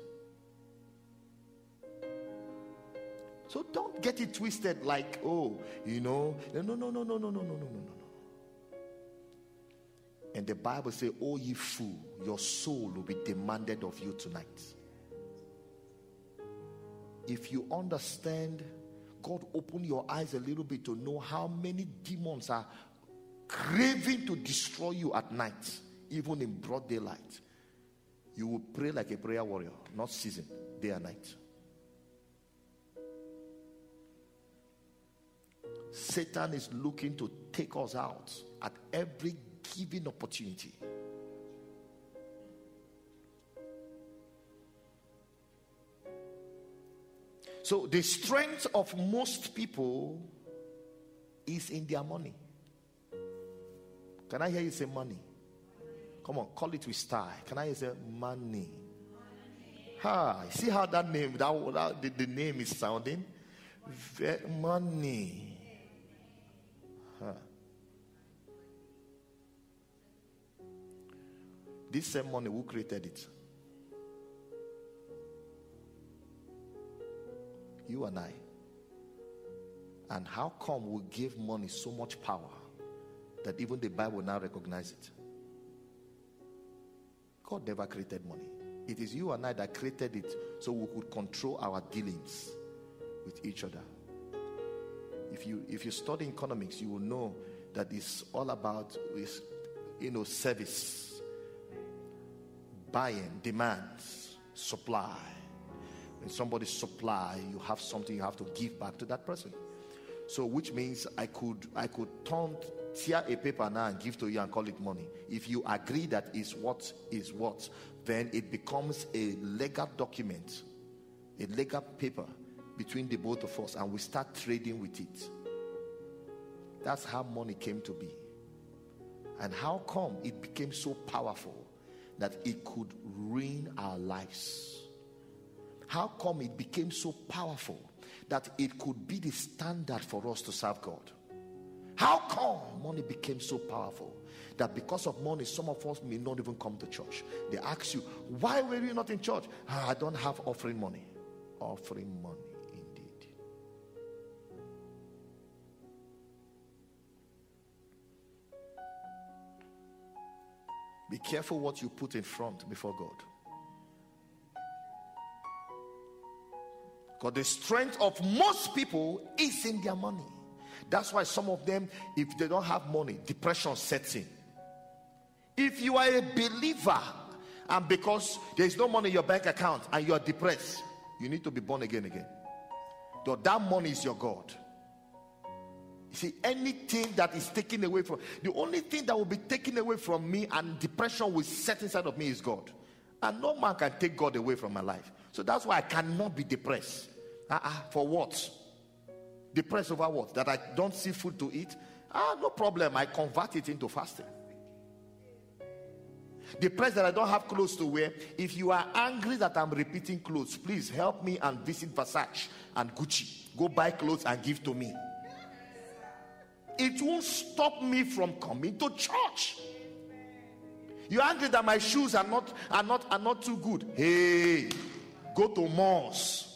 So don't get it twisted like, oh, you know, no, no, no, no, no, no, no, no, no, no, no. And the Bible says, Oh, ye fool, your soul will be demanded of you tonight. If you understand, God open your eyes a little bit to know how many demons are craving to destroy you at night, even in broad daylight. You will pray like a prayer warrior, not season, day and night. Satan is looking to take us out at every given opportunity. So the strength of most people is in their money. Can I hear you say money? Come on, call it with style. Can I hear you say money? Ha! See how that name, that, that the, the name is sounding? Money. Huh. This same money, who created it? You and I. And how come we give money so much power that even the Bible now recognizes it? God never created money. It is you and I that created it so we could control our dealings with each other. If you if you study economics, you will know that it's all about is you know service, buying, demands, supply. When somebody supply, you have something you have to give back to that person. So which means I could I could turn tear a paper now and give to you and call it money. If you agree that is what is what, then it becomes a legal document, a legal paper between the both of us, and we start trading with it. That's how money came to be. And how come it became so powerful that it could ruin our lives? How come it became so powerful that it could be the standard for us to serve God? How come money became so powerful that because of money, some of us may not even come to church? They ask you, Why were you not in church? "Ah, I don't have offering money. Offering money, indeed. Be careful what you put in front before God. Because the strength of most people is in their money. That's why some of them, if they don't have money, depression sets in. If you are a believer and because there is no money in your bank account and you are depressed, you need to be born again again. Though that money is your God. You see, anything that is taken away from the only thing that will be taken away from me and depression will set inside of me is God. And no man can take God away from my life. So that's why I cannot be depressed. Uh-uh, for what? Depressed over what? That I don't see food to eat? Ah, no problem. I convert it into fasting. Depressed that I don't have clothes to wear. If you are angry that I'm repeating clothes, please help me and visit Versace and Gucci. Go buy clothes and give to me. It won't stop me from coming to church. You're angry that my shoes are not are not are not too good. Hey, go to malls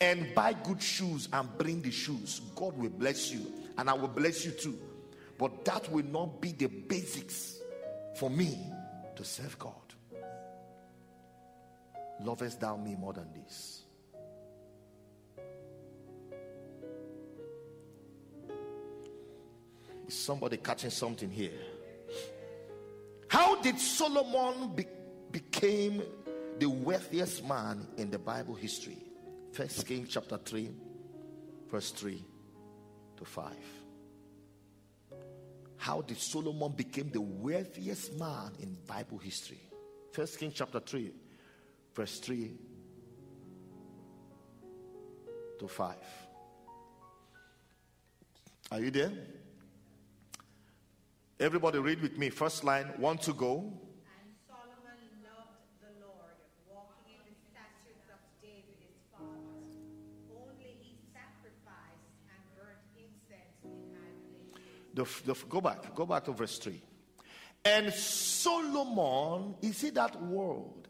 and buy good shoes and bring the shoes. God will bless you, and I will bless you too. But that will not be the basics for me to serve God. Lovest thou me more than this? Is somebody catching something here? How did Solomon be- became the wealthiest man in the Bible history? First King chapter 3, verse 3 to 5. How did Solomon become the wealthiest man in Bible history? First King chapter 3, verse 3 to 5. Are you there? Everybody read with me. First line, one to go. The, the, go back, go back to verse 3. And Solomon, you see that word?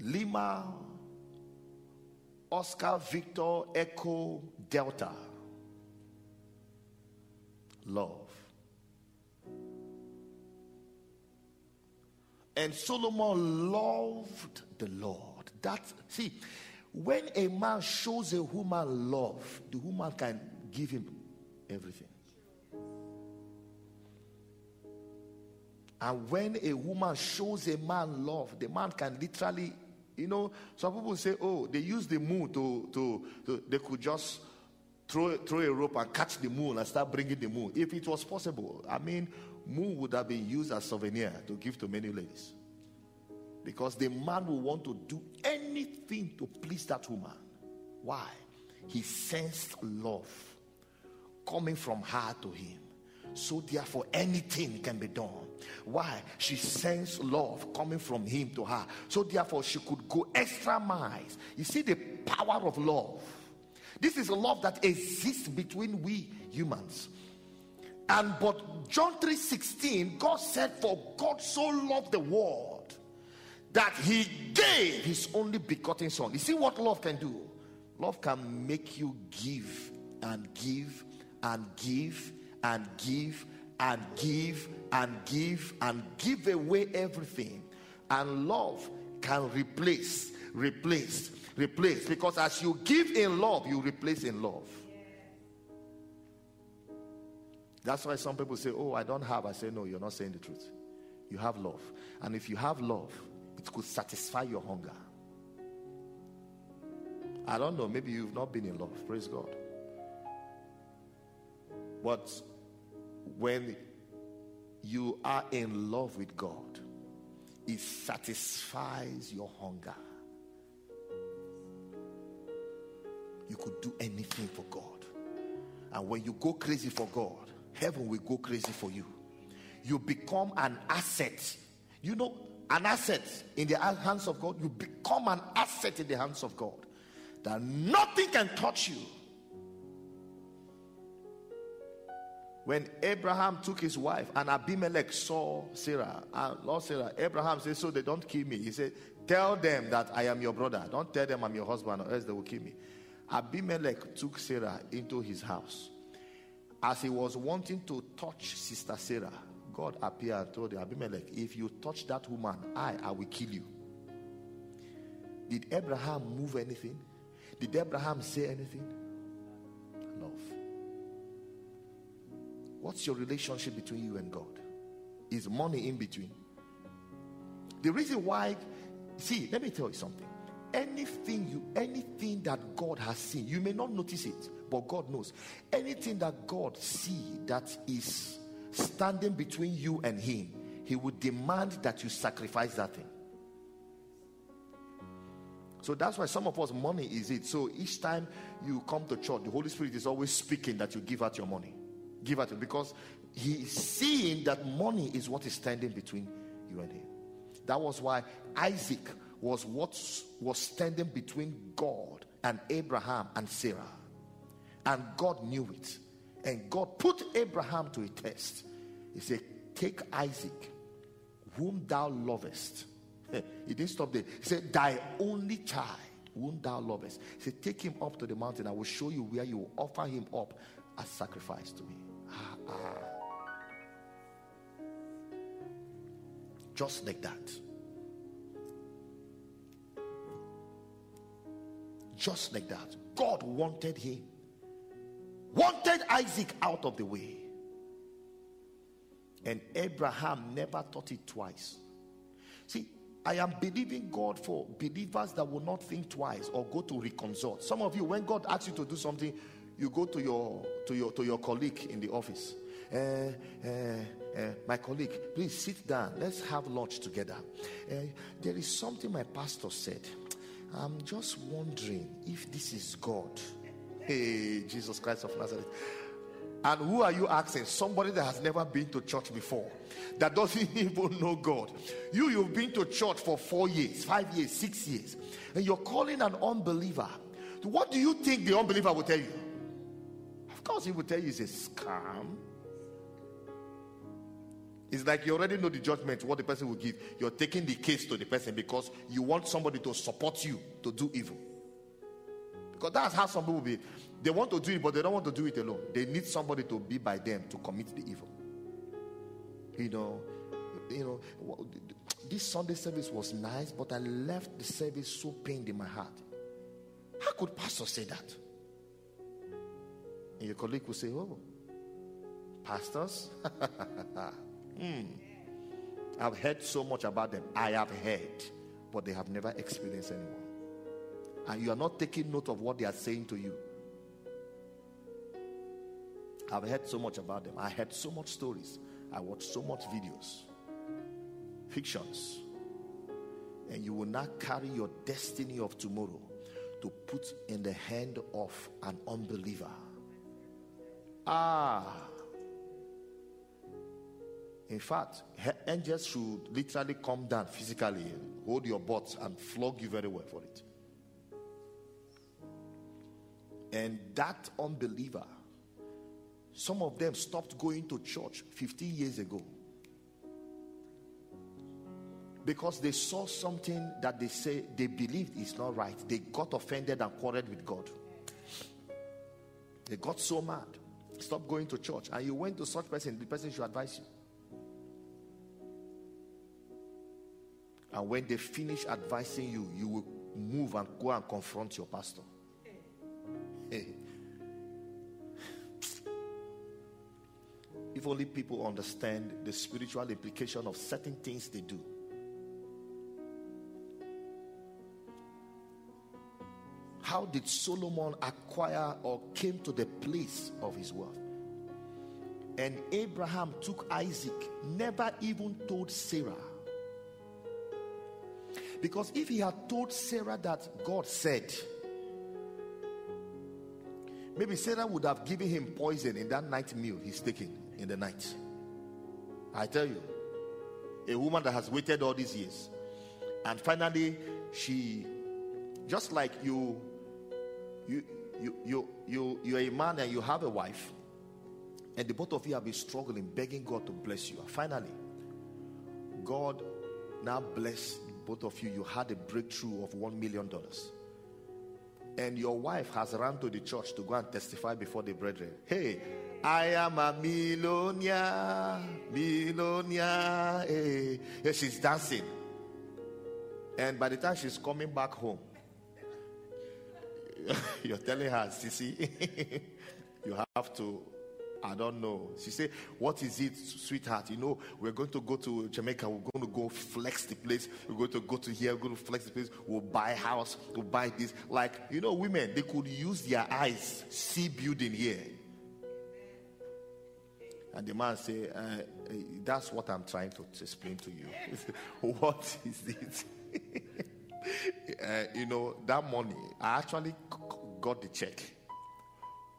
Lima, Oscar, Victor, Echo, Delta. Love. And Solomon loved the Lord. That see, when a man shows a woman love, the woman can give him everything. And when a woman shows a man love, the man can literally, you know, some people say, oh, they use the moon to, to, to they could just throw, throw a rope and catch the moon and start bringing the moon. If it was possible, I mean, moon would have been used as souvenir to give to many ladies. Because the man will want to do anything to please that woman. Why? He sensed love coming from her to him. So, therefore, anything can be done. Why? She sensed love coming from him to her. So, therefore, she could go extra miles. You see the power of love. This is a love that exists between we humans. And but John 3:16, God said, For God so loved the world that he gave his only begotten son. You see what love can do? Love can make you give and give and give and give and give and give and give away everything. And love can replace, replace, replace. Because as you give in love, you replace in love. That's why some people say, Oh, I don't have. I say, No, you're not saying the truth. You have love. And if you have love, it could satisfy your hunger. I don't know. Maybe you've not been in love. Praise God. But when you are in love with God, it satisfies your hunger. You could do anything for God. And when you go crazy for God, heaven will go crazy for you. You become an asset. You know, an asset in the hands of God. You become an asset in the hands of God. That nothing can touch you. When Abraham took his wife and Abimelech saw Sarah, uh, Lord Sarah, Abraham said, So they don't kill me. He said, Tell them that I am your brother. Don't tell them I'm your husband, or else they will kill me. Abimelech took Sarah into his house. As he was wanting to touch Sister Sarah, God appeared and told Abimelech, If you touch that woman, I, I will kill you. Did Abraham move anything? Did Abraham say anything? Love. What's your relationship between you and God? Is money in between? The reason why, see, let me tell you something. Anything you, anything that God has seen, you may not notice it, but God knows. Anything that God see that is standing between you and Him, He would demand that you sacrifice that thing. So that's why some of us money is it. So each time you come to church, the Holy Spirit is always speaking that you give out your money. Give out because He is seeing that money is what is standing between you and Him. That was why Isaac was what was standing between God and Abraham and Sarah. And God knew it. And God put Abraham to a test. He said, Take Isaac, whom thou lovest. He didn't stop there. He said, Thy only child, whom thou lovest. He said, Take him up to the mountain. I will show you where you will offer him up as sacrifice to me. Ah. Just like that. Just like that. God wanted him, wanted Isaac out of the way. And Abraham never thought it twice. See, I am believing God for believers that will not think twice or go to reconsult. Some of you, when God asks you to do something, you go to your to your to your colleague in the office. Uh, uh, uh, my colleague, please sit down. Let's have lunch together. There is something my pastor said. I'm just wondering if this is God. Hey, Jesus Christ of Nazareth. And who are you asking? Somebody that has never been to church before, that doesn't even know God. You, you've been to church for four years, five years, six years, and you're calling an unbeliever. What do you think the unbeliever will tell you? Course, he will tell you it's a scam. It's like you already know the judgment, what the person will give. You're taking the case to the person because you want somebody to support you to do evil. Because that's how some people be. They want to do it, but they don't want to do it alone. They need somebody to be by them to commit the evil. You know, you know, this Sunday service was nice, but I left the service so pained in my heart. How could pastor say that? And your colleague will say, Oh, pastors? Hmm. I've heard so much about them. I have heard, but they have never experienced anyone. And you are not taking note of what they are saying to you. I've heard so much about them. I heard so much stories. I watched so much videos, fictions. And you will not carry your destiny of tomorrow to put in the hand of an unbeliever. Ah. In fact, angels should literally come down physically, hold your butt, and flog you very well for it. And that unbeliever, some of them stopped going to church 15 years ago because they saw something that they say they believed is not right. They got offended and quarreled with God. They got so mad. Stop going to church. And you went to such person, the person should advise you. And when they finish advising you, you will move and go and confront your pastor. Hey. If only people understand the spiritual implication of certain things they do. How did Solomon acquire or came to the place of his wealth? And Abraham took Isaac, never even told Sarah. Because if he had told Sarah that God said, maybe Sarah would have given him poison in that night meal he's taking in the night. I tell you, a woman that has waited all these years, and finally she, just like you, you, you, you, you, you're a man and you have a wife, and the both of you have been struggling, begging God to bless you. And finally, God now bless both of you. You had a breakthrough of one million dollars. And your wife has run to the church to go and testify before the brethren. Hey, I am a millionaire, millionaire. Hey, hey she's dancing. And by the time she's coming back home, you're telling her, Sissy, you have to I don't know. She said, What is it, sweetheart? You know, we're going to go to Jamaica. We're going to go flex the place. We're going to go to here. We're going to flex the place. We'll buy house. We'll buy this. Like, you know, women, they could use their eyes, see building here. And the man say, uh, uh, That's what I'm trying to explain to you. what is it? uh, you know, that money, I actually got the check.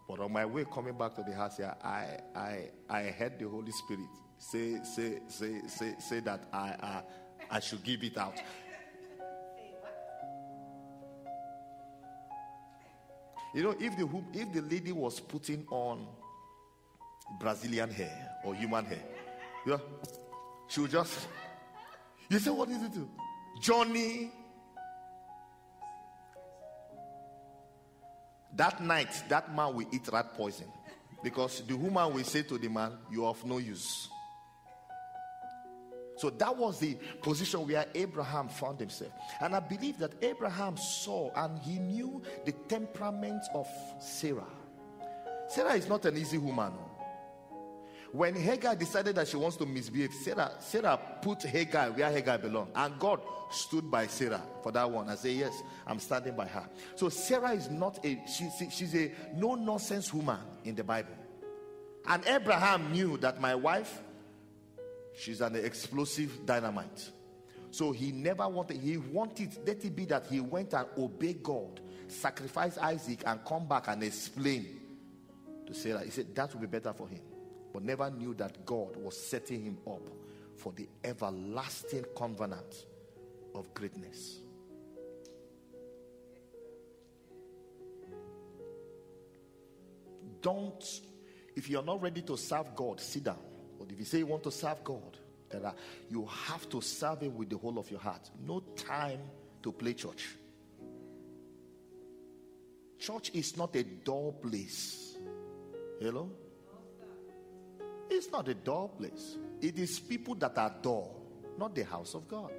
But on my way coming back to the house here, I I I heard the Holy Spirit say say say say say that I I, I should give it out. You know, if the if the lady was putting on Brazilian hair or human hair, yeah, she would just. You say, what is it? Johnny. That night, that man will eat rat poison because the woman will say to the man, You are of no use. So that was the position where Abraham found himself. And I believe that Abraham saw and he knew the temperament of Sarah. Sarah is not an easy woman. When Hagar decided that she wants to misbehave, Sarah, Sarah put Hagar where Hagar belonged. And God stood by Sarah for that one. I say, Yes, I'm standing by her. So Sarah is not a she, she- she's a no nonsense woman in the Bible. And Abraham knew that my wife, she's an explosive dynamite. So he never wanted, he wanted, let it be that he went and obeyed God, sacrifice Isaac, and come back and explain to Sarah. He said that would be better for him. But never knew that God was setting him up for the everlasting covenant of greatness. Don't, if you're not ready to serve God, sit down. But if you say you want to serve God, there are, you have to serve Him with the whole of your heart. No time to play church. Church is not a dull place. Hello? It's not a dull place. It is people that are dull, not the house of God,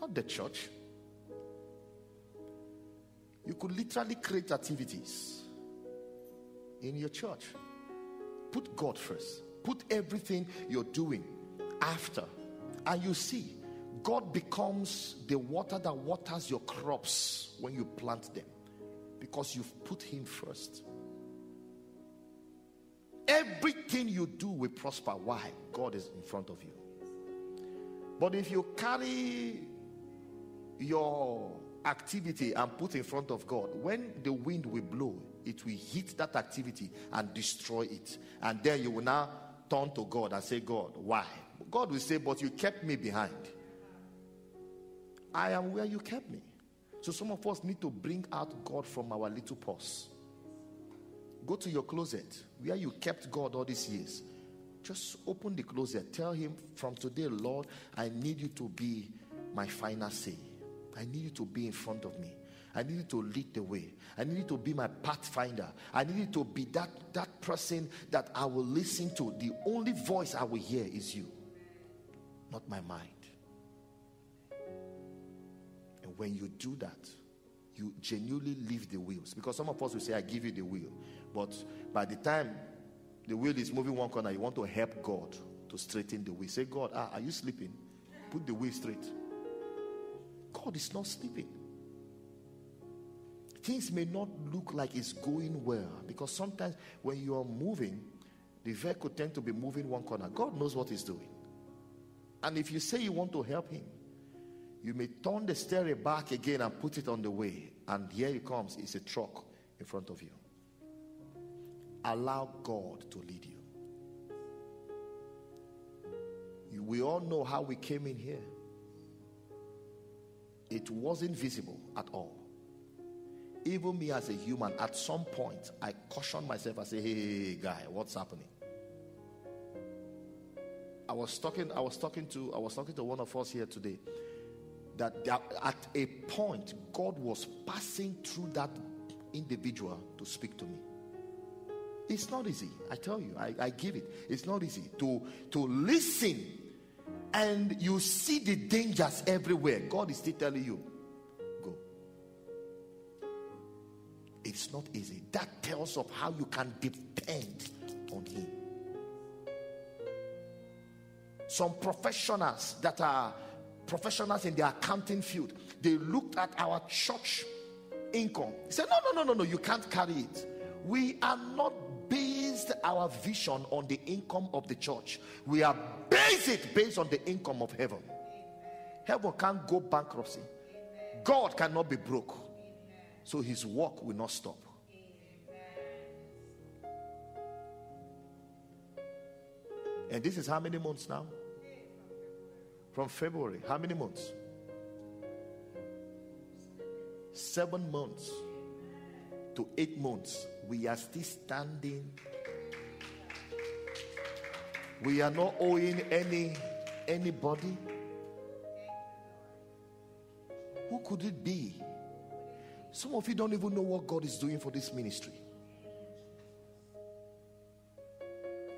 not the church. You could literally create activities in your church. Put God first. Put everything you're doing after. And you see, God becomes the water that waters your crops when you plant them because you've put Him first. Everything you do will prosper. Why? God is in front of you. But if you carry your activity and put in front of God, when the wind will blow, it will hit that activity and destroy it. And then you will now turn to God and say, God, why? God will say, But you kept me behind. I am where you kept me. So some of us need to bring out God from our little purse. Go to your closet where you kept God all these years. Just open the closet. Tell him from today, Lord, I need you to be my final say. I need you to be in front of me. I need you to lead the way. I need you to be my pathfinder. I need you to be that, that person that I will listen to. The only voice I will hear is you, not my mind. And when you do that, you genuinely leave the wheels. Because some of us will say, I give you the wheel. But by the time the wheel is moving one corner, you want to help God to straighten the wheel. Say, God, ah, are you sleeping? Put the wheel straight. God is not sleeping. Things may not look like it's going well because sometimes when you are moving, the vehicle tend to be moving one corner. God knows what He's doing. And if you say you want to help Him, you may turn the steering back again and put it on the way. And here it comes. It's a truck in front of you. Allow God to lead you. you. We all know how we came in here. It wasn't visible at all. Even me as a human, at some point, I cautioned myself. I say, "Hey, guy, what's happening?" I was talking. I was talking to. I was talking to one of us here today. That at a point, God was passing through that individual to speak to me. It's not easy. I tell you, I, I give it. It's not easy to to listen, and you see the dangers everywhere. God is still telling you, go. It's not easy. That tells of how you can depend on Him. Some professionals that are professionals in the accounting field, they looked at our church income. They said, No, no, no, no, no, you can't carry it. We are not based our vision on the income of the church. We are based it based on the income of heaven. Heaven can't go bankruptcy. God cannot be broke. So his work will not stop. And this is how many months now? From February. How many months? Seven months to eight months. We are still standing. We are not owing any anybody. Who could it be? Some of you don't even know what God is doing for this ministry.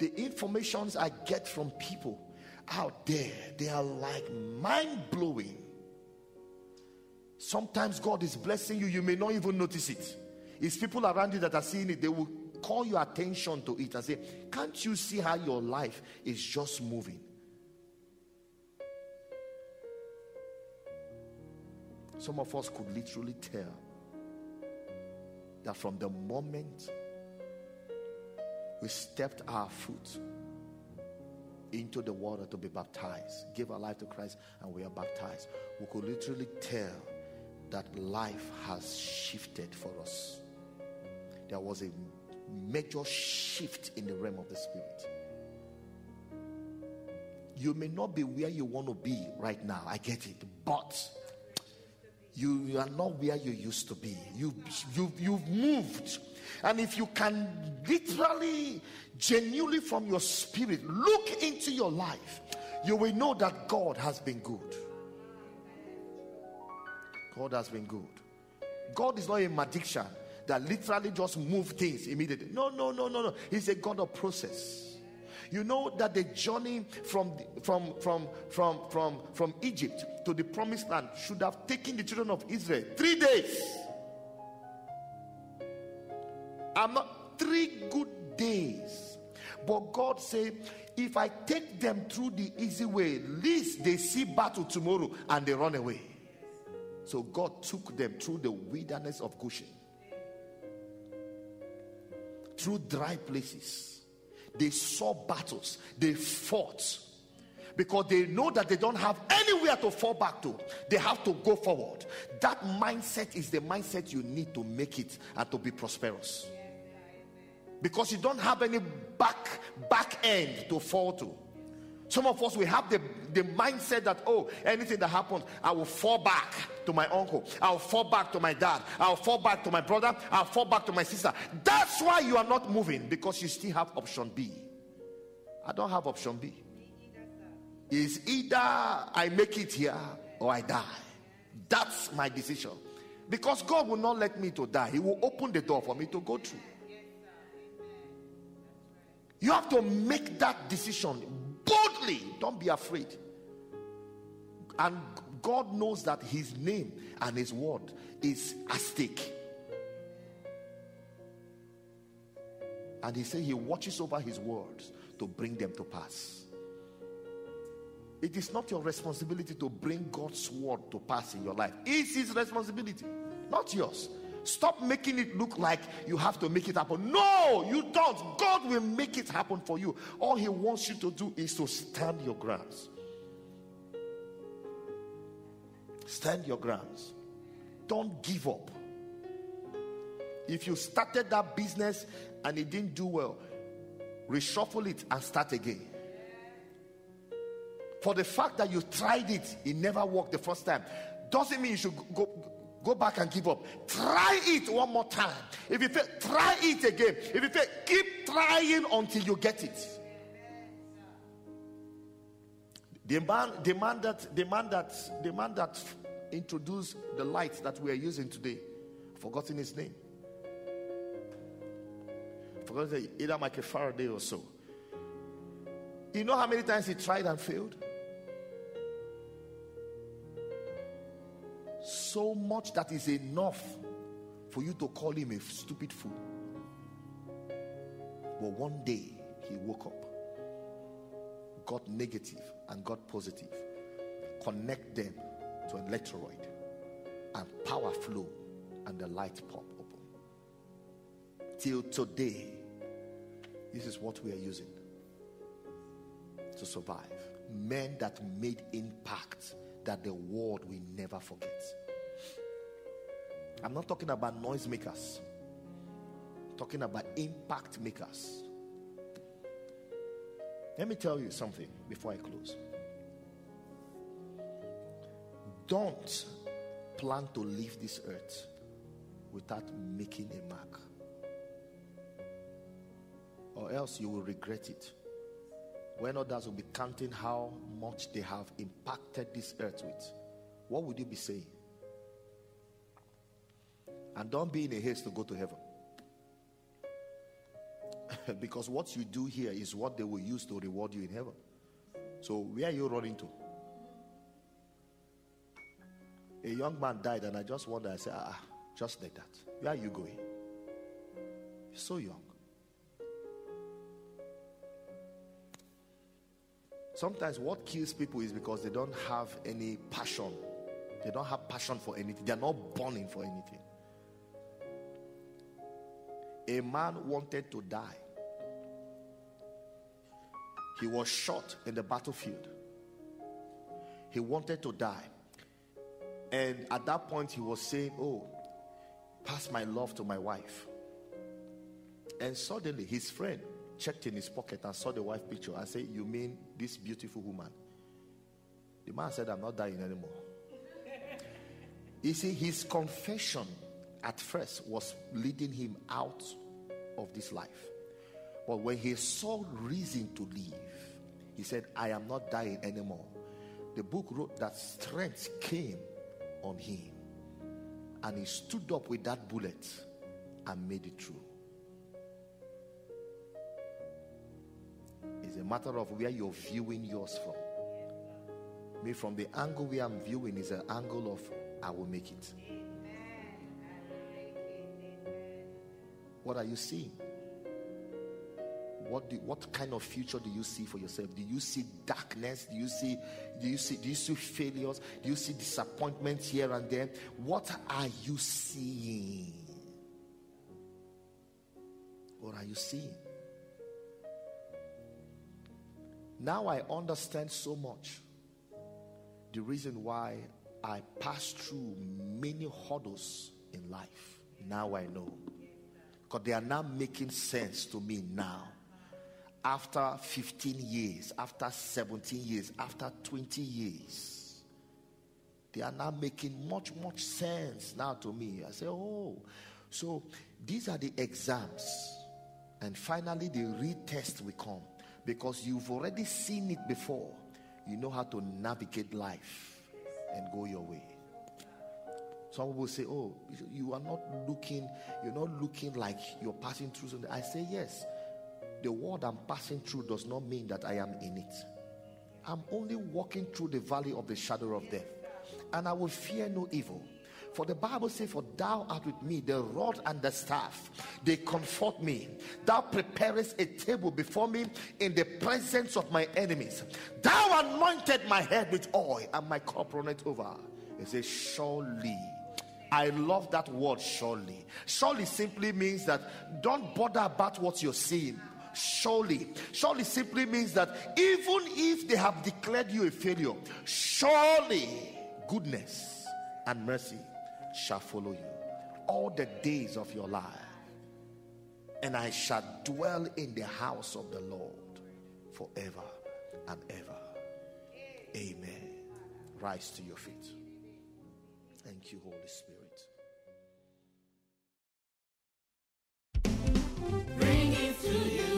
The informations I get from people out there, they are like mind blowing. Sometimes God is blessing you, you may not even notice it. It's people around you that are seeing it, they will call your attention to it and say, Can't you see how your life is just moving? Some of us could literally tell that from the moment we stepped our foot into the water to be baptized, give our life to Christ, and we are baptized, we could literally tell that life has shifted for us. There was a major shift in the realm of the spirit. You may not be where you want to be right now, I get it, but you, you are not where you used to be. You, you, you've moved. And if you can literally, genuinely from your spirit look into your life, you will know that God has been good. God has been good. God is not a magician that literally just move things immediately. No, no, no, no, no. He's a God of process. You know that the journey from from from from from from Egypt to the promised land should have taken the children of Israel three days. I'm not three good days. But God said, if I take them through the easy way, least they see battle tomorrow and they run away. So God took them through the wilderness of Goshen, through dry places. They saw battles, they fought. because they know that they don't have anywhere to fall back to. They have to go forward. That mindset is the mindset you need to make it and to be prosperous. Because you don't have any back back end to fall to. Some of us we have the, the mindset that oh anything that happens, I will fall back to my uncle, I'll fall back to my dad, I'll fall back to my brother, I'll fall back to my sister. That's why you are not moving because you still have option B. I don't have option B. Is either I make it here or I die. That's my decision. Because God will not let me to die. He will open the door for me to go through. You have to make that decision boldly. Don't be afraid. And God knows that His name and His word is at stake. And He said He watches over His words to bring them to pass. It is not your responsibility to bring God's word to pass in your life. It's His responsibility, not yours. Stop making it look like you have to make it happen. No, you don't. God will make it happen for you. All He wants you to do is to stand your grounds. Stand your grounds. Don't give up. If you started that business and it didn't do well, reshuffle it and start again. For the fact that you tried it, it never worked the first time, doesn't mean you should go, go back and give up. Try it one more time. If you fail, try it again. If you fail, keep trying until you get it. The man, the man that, the man that, the man that introduced the light that we are using today, forgotten his name. Forgotten either Michael Faraday or so. You know how many times he tried and failed? So much that is enough for you to call him a stupid fool. But one day he woke up, got negative and got positive. Connect them to an electroid, and power flow, and the light pop open. Till today, this is what we are using to survive. Men that made impact that the world will never forget. I'm not talking about noisemakers. Talking about impact makers. Let me tell you something before I close. Don't plan to leave this earth without making a mark, or else you will regret it when others will be counting how much they have impacted this earth with, what would you be saying? And don't be in a haste to go to heaven. because what you do here is what they will use to reward you in heaven. So, where are you running to? A young man died, and I just wonder, I said, ah, just like that. Where are you going? You're so young. Sometimes what kills people is because they don't have any passion. They don't have passion for anything. They're not burning for anything. A man wanted to die. He was shot in the battlefield. He wanted to die. And at that point, he was saying, Oh, pass my love to my wife. And suddenly, his friend checked in his pocket and saw the wife picture and said, You mean this beautiful woman? The man said, I'm not dying anymore. you see, his confession at first was leading him out of this life. But when he saw reason to leave, he said, I am not dying anymore. The book wrote that strength came on him. And he stood up with that bullet and made it true. A matter of where you're viewing yours from. Me, from the angle where I'm viewing, is an angle of I will make it. What are you seeing? What, do, what kind of future do you see for yourself? Do you see darkness? Do you see do you see do you see failures? Do you see disappointments here and there? What are you seeing? What are you seeing? Now I understand so much the reason why I passed through many hurdles in life. Now I know. Because they are now making sense to me now. After 15 years, after 17 years, after 20 years, they are now making much, much sense now to me. I say, oh, so these are the exams. And finally, the retest will come because you've already seen it before. You know how to navigate life and go your way. Some people say, Oh, you are not looking, you're not looking like you're passing through something. I say, Yes. The world I'm passing through does not mean that I am in it. I'm only walking through the valley of the shadow of death, and I will fear no evil. For the Bible says, For thou art with me, the rod and the staff, they comfort me. Thou preparest a table before me in the presence of my enemies. Thou anointed my head with oil, and my cup runneth over. It says, Surely. I love that word, surely. Surely simply means that don't bother about what you're seeing. Surely. Surely simply means that even if they have declared you a failure, surely goodness and mercy shall follow you all the days of your life. And I shall dwell in the house of the Lord forever and ever. Amen. Rise to your feet. Thank you, Holy Spirit. Bring it to you.